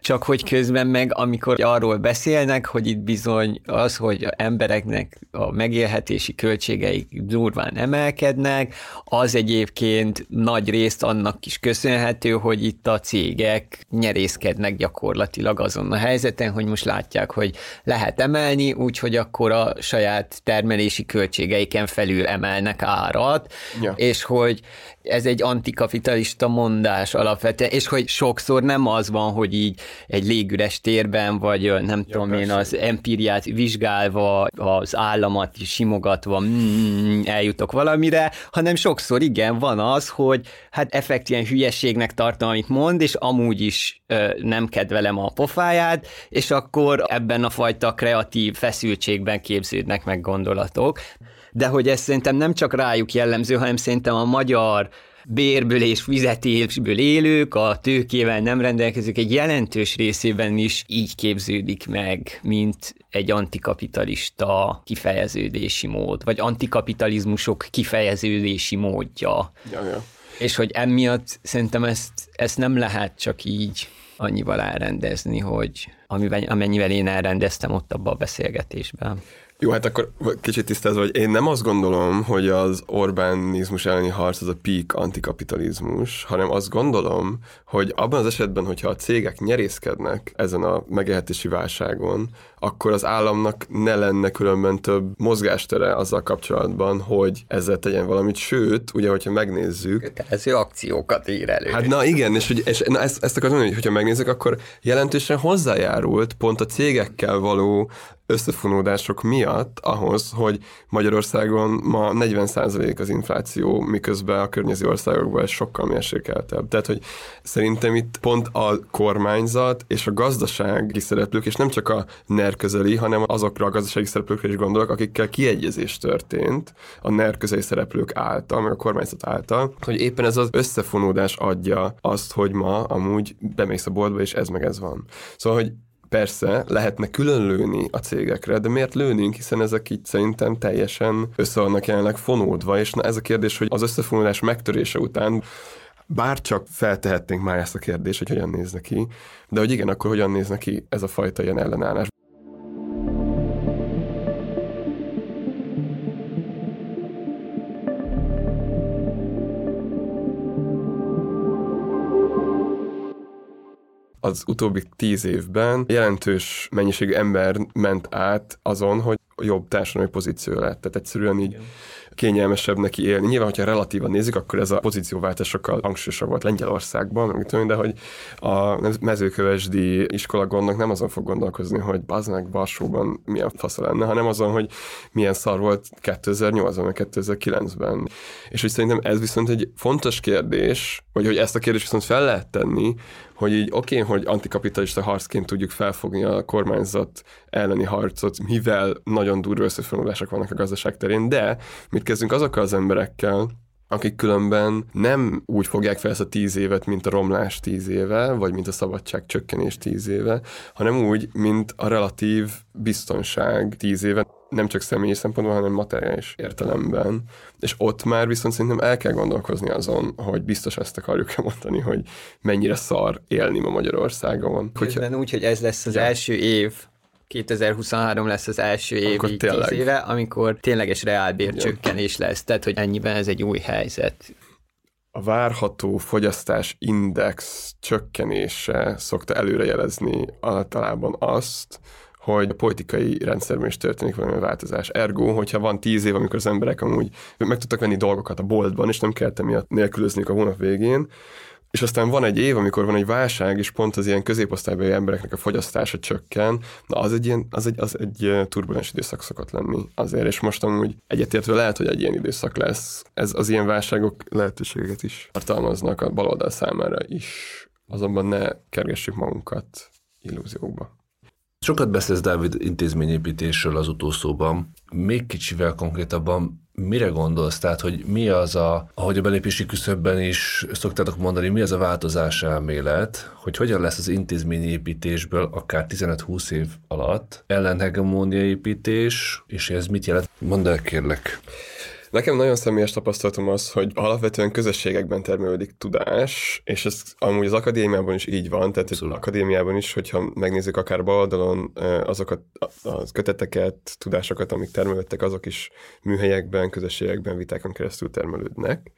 csak hogy közben meg, amikor arról beszélnek, hogy itt bizony az, hogy embereknek a megélhetési költségeik durván emelkednek, az egyébként nagy részt annak is köszönhető, hogy itt a cégek nyerészkednek gyakorlatilag azon a helyzeten, hogy most látják, hogy lehet emelni, úgyhogy akkor a saját termelési költségeiken felül emelnek árat, ja. és hogy ez egy antikapitalista mondás alapvetően, és hogy sokszor nem az van, hogy így egy légüres térben, vagy nem ja, tudom persze. én, az empíriát vizsgálva, az államat simogatva mm, eljutok valamire, hanem sokszor igen, van az, hogy hát effektíven hülyeségnek tartom, amit mond, és amúgy is ö, nem kedvelem a pofáját, és akkor ebben a fajta kreatív feszültségben képződnek meg gondolatok de hogy ez szerintem nem csak rájuk jellemző, hanem szerintem a magyar bérből és fizetésből élők, a tőkével nem rendelkezők egy jelentős részében is így képződik meg, mint egy antikapitalista kifejeződési mód, vagy antikapitalizmusok kifejeződési módja. Ja, ja. És hogy emiatt szerintem ezt, ezt nem lehet csak így annyival elrendezni, hogy amivel, amennyivel én elrendeztem ott abban a beszélgetésben. Jó, hát akkor kicsit tisztázva, hogy én nem azt gondolom, hogy az Orbánizmus elleni harc az a peak antikapitalizmus, hanem azt gondolom, hogy abban az esetben, hogyha a cégek nyerészkednek ezen a megélhetési válságon, akkor az államnak ne lenne különben több mozgástere azzal kapcsolatban, hogy ezzel tegyen valamit. Sőt, ugye, hogyha megnézzük... Kötelező akciókat ír elő. Hát na igen, és, hogy, és na ezt, ezt akarom mondani, hogy hogyha megnézzük, akkor jelentősen hozzájárult pont a cégekkel való összefonódások miatt ahhoz, hogy Magyarországon ma 40% az infláció, miközben a környező országokban ez sokkal mérsékeltebb. Tehát, hogy szerintem itt pont a kormányzat és a gazdasági szereplők, és nem csak a NER közeli, hanem azokra a gazdasági szereplőkre is gondolok, akikkel kiegyezés történt a NER közeli szereplők által, meg a kormányzat által, hogy éppen ez az összefonódás adja azt, hogy ma amúgy bemész a boltba, és ez meg ez van. Szóval, hogy Persze, lehetne külön lőni a cégekre, de miért lőnénk, hiszen ezek így szerintem teljesen össze vannak jelenleg fonódva, és na ez a kérdés, hogy az összefonódás megtörése után bár csak feltehetnénk már ezt a kérdést, hogy hogyan néz ki, de hogy igen, akkor hogyan néz ki ez a fajta ilyen ellenállás. Az utóbbi tíz évben jelentős mennyiségű ember ment át azon, hogy jobb társadalmi pozíció lett. Tehát egyszerűen így Igen kényelmesebb neki élni. Nyilván, hogyha relatívan nézzük, akkor ez a pozícióváltás sokkal hangsúlyosabb volt Lengyelországban, meg tudom, de hogy a mezőkövesdi iskola gondok nem azon fog gondolkozni, hogy meg Varsóban milyen fasza lenne, hanem azon, hogy milyen szar volt 2008-ban, meg 2009-ben. És hogy szerintem ez viszont egy fontos kérdés, vagy hogy ezt a kérdést viszont fel lehet tenni, hogy így oké, okay, hogy antikapitalista harcként tudjuk felfogni a kormányzat elleni harcot, mivel nagyon durva összefonódások vannak a gazdaság terén, de mit kezdünk azokkal az emberekkel, akik különben nem úgy fogják fel ezt a tíz évet, mint a romlás tíz éve, vagy mint a szabadság csökkenés tíz éve, hanem úgy, mint a relatív biztonság tíz éve, nem csak személyi szempontból, hanem materiális értelemben. És ott már viszont szerintem el kell gondolkozni azon, hogy biztos ezt akarjuk-e mondani, hogy mennyire szar élni ma Magyarországon. Közben úgy, hogy ez lesz az ja. első év, 2023 lesz az első év tíz éve, amikor tényleges reálbércsökkenés lesz, tehát hogy ennyiben ez egy új helyzet. A várható fogyasztás index csökkenése szokta előrejelezni általában azt, hogy a politikai rendszerben is történik valami változás. Ergo, hogyha van tíz év, amikor az emberek amúgy meg tudtak venni dolgokat a boltban, és nem kellett emiatt nélkülözniük a hónap végén, és aztán van egy év, amikor van egy válság, és pont az ilyen középosztálybeli embereknek a fogyasztása csökken, na az egy, ilyen, az egy, az egy turbulens időszak szokott lenni azért, és most amúgy egyetértve lehet, hogy egy ilyen időszak lesz. Ez az ilyen válságok lehetőségeket is tartalmaznak a baloldal számára is. Azonban ne kergessük magunkat illúziókba. Sokat beszélsz Dávid intézményépítésről az utószóban. Még kicsivel konkrétabban mire gondolsz? Tehát, hogy mi az a, ahogy a belépési küszöbben is szoktátok mondani, mi az a változás elmélet, hogy hogyan lesz az intézményépítésből akár 15-20 év alatt ellenhegemónia építés, és ez mit jelent? Mondd el kérlek. Nekem nagyon személyes tapasztalatom az, hogy alapvetően közösségekben termelődik tudás, és ez amúgy az akadémiában is így van, tehát az akadémiában is, hogyha megnézzük akár baloldalon azokat a köteteket, tudásokat, amik termelődtek, azok is műhelyekben, közösségekben, vitákon keresztül termelődnek.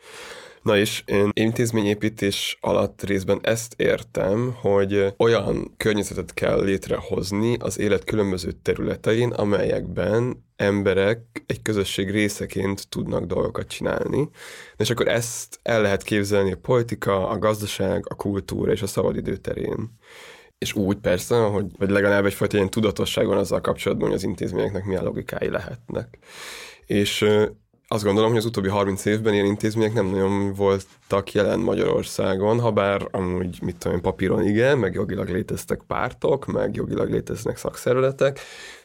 Na és én intézményépítés alatt részben ezt értem, hogy olyan környezetet kell létrehozni az élet különböző területein, amelyekben emberek egy közösség részeként tudnak dolgokat csinálni. És akkor ezt el lehet képzelni a politika, a gazdaság, a kultúra és a szabadidő terén. És úgy persze, hogy vagy legalább egyfajta ilyen tudatosság van azzal kapcsolatban, hogy az intézményeknek milyen logikái lehetnek. És azt gondolom, hogy az utóbbi 30 évben ilyen intézmények nem nagyon voltak jelen Magyarországon, ha bár amúgy, mit tudom én, papíron igen, meg jogilag léteztek pártok, meg jogilag léteznek szakszervezetek,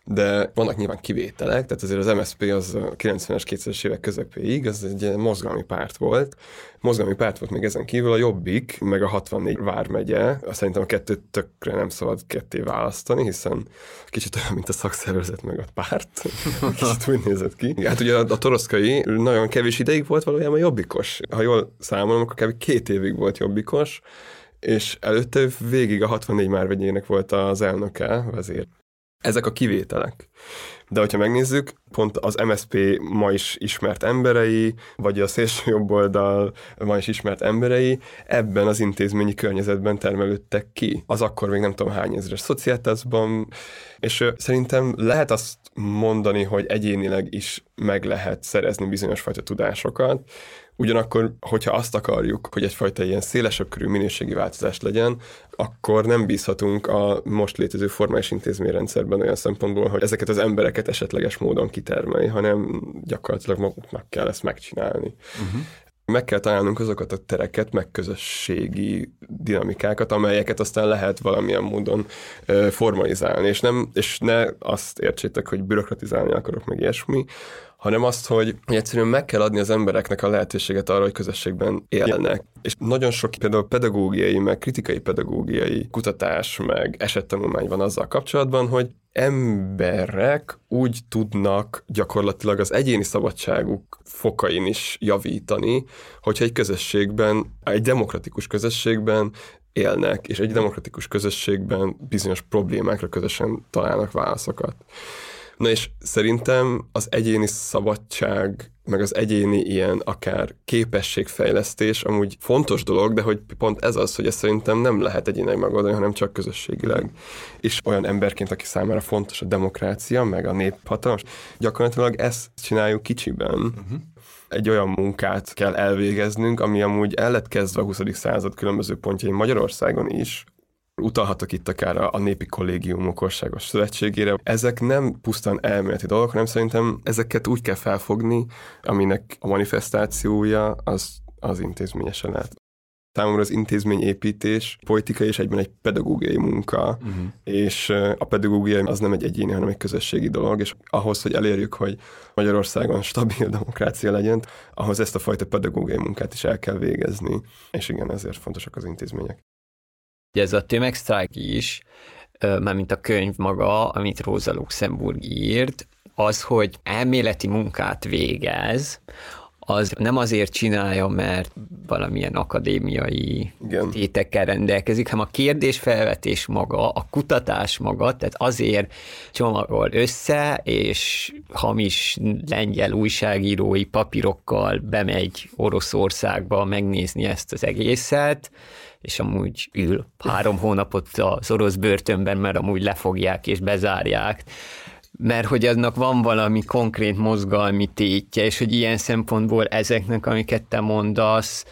de vannak nyilván kivételek, tehát azért az MSZP az a 90-es, 2000-es évek közepéig, az egy mozgalmi párt volt. Mozgalmi párt volt még ezen kívül a Jobbik, meg a 64 vármegye. Szerintem a kettőt tökre nem szabad ketté választani, hiszen kicsit olyan, mint a szakszervezet meg a párt. (laughs) Kicsit úgy nézett ki. Hát ugye a, a Toroszkai nagyon kevés ideig volt valójában jobbikos. Ha jól számolom, akkor kb. két évig volt jobbikos, és előtte végig a 64 márvegyének volt az elnöke, vezér. Ezek a kivételek. De hogyha megnézzük, pont az MSP ma is ismert emberei, vagy a szélső jobb oldal ma is ismert emberei ebben az intézményi környezetben termelődtek ki. Az akkor még nem tudom hány ezres szociáltázban, és szerintem lehet azt mondani, hogy egyénileg is meg lehet szerezni bizonyos fajta tudásokat, Ugyanakkor, hogyha azt akarjuk, hogy egyfajta ilyen szélesebb körű minőségi változás legyen, akkor nem bízhatunk a most létező formális intézményrendszerben olyan szempontból, hogy ezeket az embereket esetleges módon kitermelni, hanem gyakorlatilag maguknak kell ezt megcsinálni. Uh-huh meg kell találnunk azokat a tereket, meg közösségi dinamikákat, amelyeket aztán lehet valamilyen módon ö, formalizálni, és, nem, és ne azt értsétek, hogy bürokratizálni akarok, meg ilyesmi, hanem azt, hogy, egyszerűen meg kell adni az embereknek a lehetőséget arra, hogy közösségben élnek. És nagyon sok például pedagógiai, meg kritikai pedagógiai kutatás, meg esettanulmány van azzal kapcsolatban, hogy emberek úgy tudnak gyakorlatilag az egyéni szabadságuk fokain is javítani, hogyha egy közösségben, egy demokratikus közösségben élnek, és egy demokratikus közösségben bizonyos problémákra közösen találnak válaszokat. Na és szerintem az egyéni szabadság, meg az egyéni ilyen akár képességfejlesztés amúgy fontos dolog, de hogy pont ez az, hogy ezt szerintem nem lehet egyénileg megoldani, hanem csak közösségileg. És olyan emberként, aki számára fontos a demokrácia, meg a néphatalmas, gyakorlatilag ezt csináljuk kicsiben. Uh-huh egy olyan munkát kell elvégeznünk, ami amúgy el lett kezdve a 20. század különböző pontjain Magyarországon is, Utalhatok itt akár a, a Népi Kollégiumok Országos Szövetségére. Ezek nem pusztán elméleti dolgok, hanem szerintem ezeket úgy kell felfogni, aminek a manifestációja az, az intézményesen lehet. Számomra az intézményépítés politikai és egyben egy pedagógiai munka, uh-huh. és a pedagógia az nem egy egyéni, hanem egy közösségi dolog, és ahhoz, hogy elérjük, hogy Magyarországon stabil demokrácia legyen, ahhoz ezt a fajta pedagógiai munkát is el kell végezni, és igen, ezért fontosak az intézmények. Ez a tömegsztrájk is, mármint a könyv maga, amit Rosa Luxemburg írt, az, hogy elméleti munkát végez, az nem azért csinálja, mert valamilyen akadémiai Igen. tétekkel rendelkezik, hanem a kérdésfelvetés maga, a kutatás maga, tehát azért csomagol össze, és hamis lengyel újságírói papírokkal bemegy Oroszországba megnézni ezt az egészet, és amúgy ül három hónapot az orosz börtönben, mert amúgy lefogják és bezárják mert hogy annak van valami konkrét mozgalmi tétje, és hogy ilyen szempontból ezeknek, amiket te mondasz,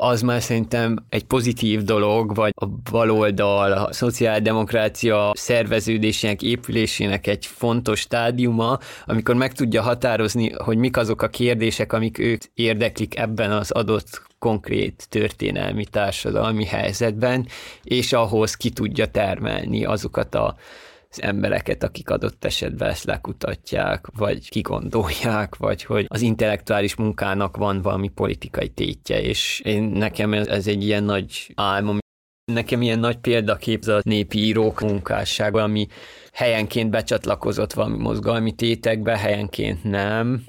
az már szerintem egy pozitív dolog, vagy a baloldal, a szociáldemokrácia szerveződésének, épülésének egy fontos stádiuma, amikor meg tudja határozni, hogy mik azok a kérdések, amik őt érdeklik ebben az adott konkrét történelmi társadalmi helyzetben, és ahhoz ki tudja termelni azokat a embereket, akik adott esetben ezt lekutatják, vagy kigondolják, vagy hogy az intellektuális munkának van valami politikai tétje, és én nekem ez egy ilyen nagy álmom, Nekem ilyen nagy példakép az a népi írók munkássága, ami helyenként becsatlakozott valami mozgalmi tétekbe, helyenként nem,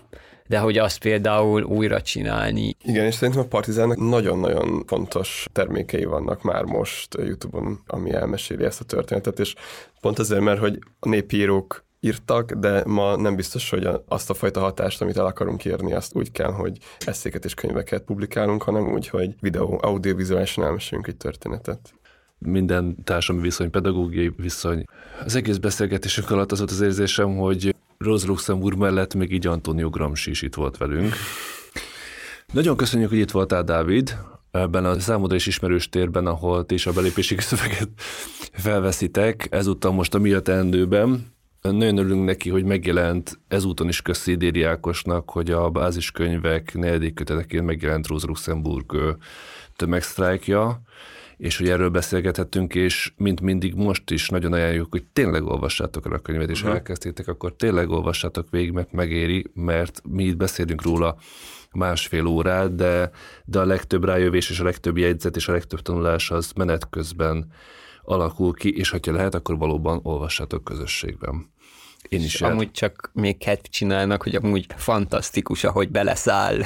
de hogy azt például újra csinálni. Igen, és szerintem a Partizánnak nagyon-nagyon fontos termékei vannak már most YouTube-on, ami elmeséli ezt a történetet, és pont azért, mert hogy a népírók írtak, de ma nem biztos, hogy azt a fajta hatást, amit el akarunk érni, azt úgy kell, hogy eszéket és könyveket publikálunk, hanem úgy, hogy videó, audiovizuálisan elmesélünk egy történetet minden társadalmi viszony, pedagógiai viszony. Az egész beszélgetésünk alatt az volt az érzésem, hogy Rose Luxemburg mellett még így Antonio Gramsci is itt volt velünk. Nagyon köszönjük, hogy itt voltál, Dávid, ebben a számodra is ismerős térben, ahol ti is a belépési szöveget felveszitek, ezúttal most a Mi a teendőben. Nagyon örülünk neki, hogy megjelent ezúton is köszi Ákosnak, hogy a báziskönyvek negyedik köteteként megjelent Rose Luxemburg tömegsztrájkja és hogy erről beszélgethettünk, és mint mindig most is nagyon ajánljuk, hogy tényleg olvassátok el a könyvet, és ha uh-huh. elkezdtétek, akkor tényleg olvassátok végig, mert megéri, mert mi itt beszélünk róla másfél órát, de, de a legtöbb rájövés és a legtöbb jegyzet és a legtöbb tanulás az menet közben alakul ki, és ha lehet, akkor valóban olvassátok közösségben. Én is. És amúgy csak még kedv csinálnak, hogy amúgy fantasztikus, ahogy beleszáll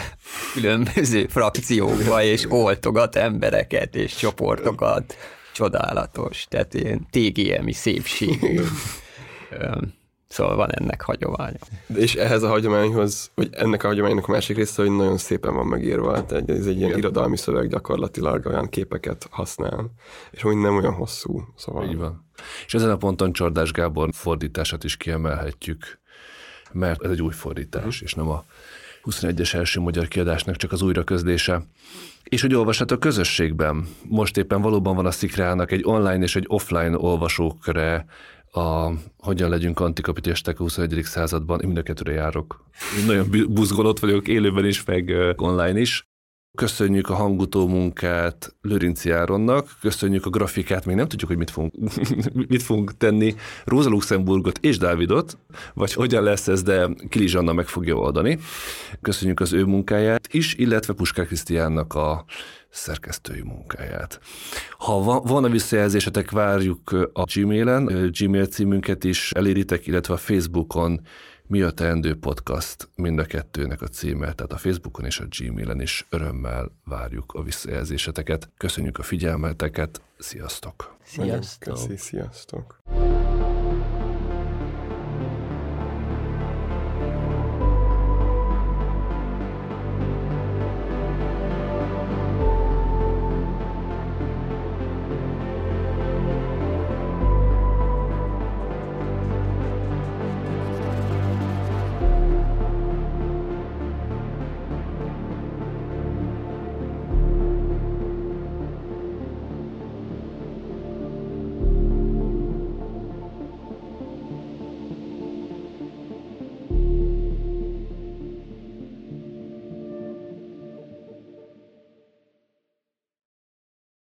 különböző frakciókba, és oltogat embereket és csoportokat. Csodálatos. Tehát ilyen TGM-i szépségű. (laughs) Szóval van ennek hagyománya. És ehhez a hagyományhoz, hogy ennek a hagyománynak a másik része, hogy nagyon szépen van megírva, tehát ez egy ilyen Igen. irodalmi szöveg gyakorlatilag, olyan képeket használ, és hogy nem olyan hosszú. Szóval... Így van. És ezen a ponton Csordás Gábor fordítását is kiemelhetjük, mert ez egy új fordítás, és nem a 21-es első magyar kiadásnak csak az újraközlése. És hogy olvashat a közösségben. Most éppen valóban van a Szikrának egy online és egy offline olvasóköre, a hogyan legyünk antikapitalisták a 21. században, én mind a kettőre járok. Én nagyon buzgolott vagyok élőben is, meg online is. Köszönjük a hangutó munkát Lőrinci Áronnak, köszönjük a grafikát, még nem tudjuk, hogy mit fogunk, (laughs) mit fogunk tenni, Róza Luxemburgot és Dávidot, vagy hogyan lesz ez, de Kili Zsanna meg fogja oldani. Köszönjük az ő munkáját is, illetve Puskár Krisztiánnak a szerkesztői munkáját. Ha van, van a visszajelzésetek, várjuk a Gmailen, Gmail címünket is eléritek, illetve a Facebookon mi a teendő podcast mind a kettőnek a címe, tehát a Facebookon és a Gmailen is örömmel várjuk a visszajelzéseteket. Köszönjük a figyelmeteket, sziasztok! Sziasztok! Köszi, sziasztok!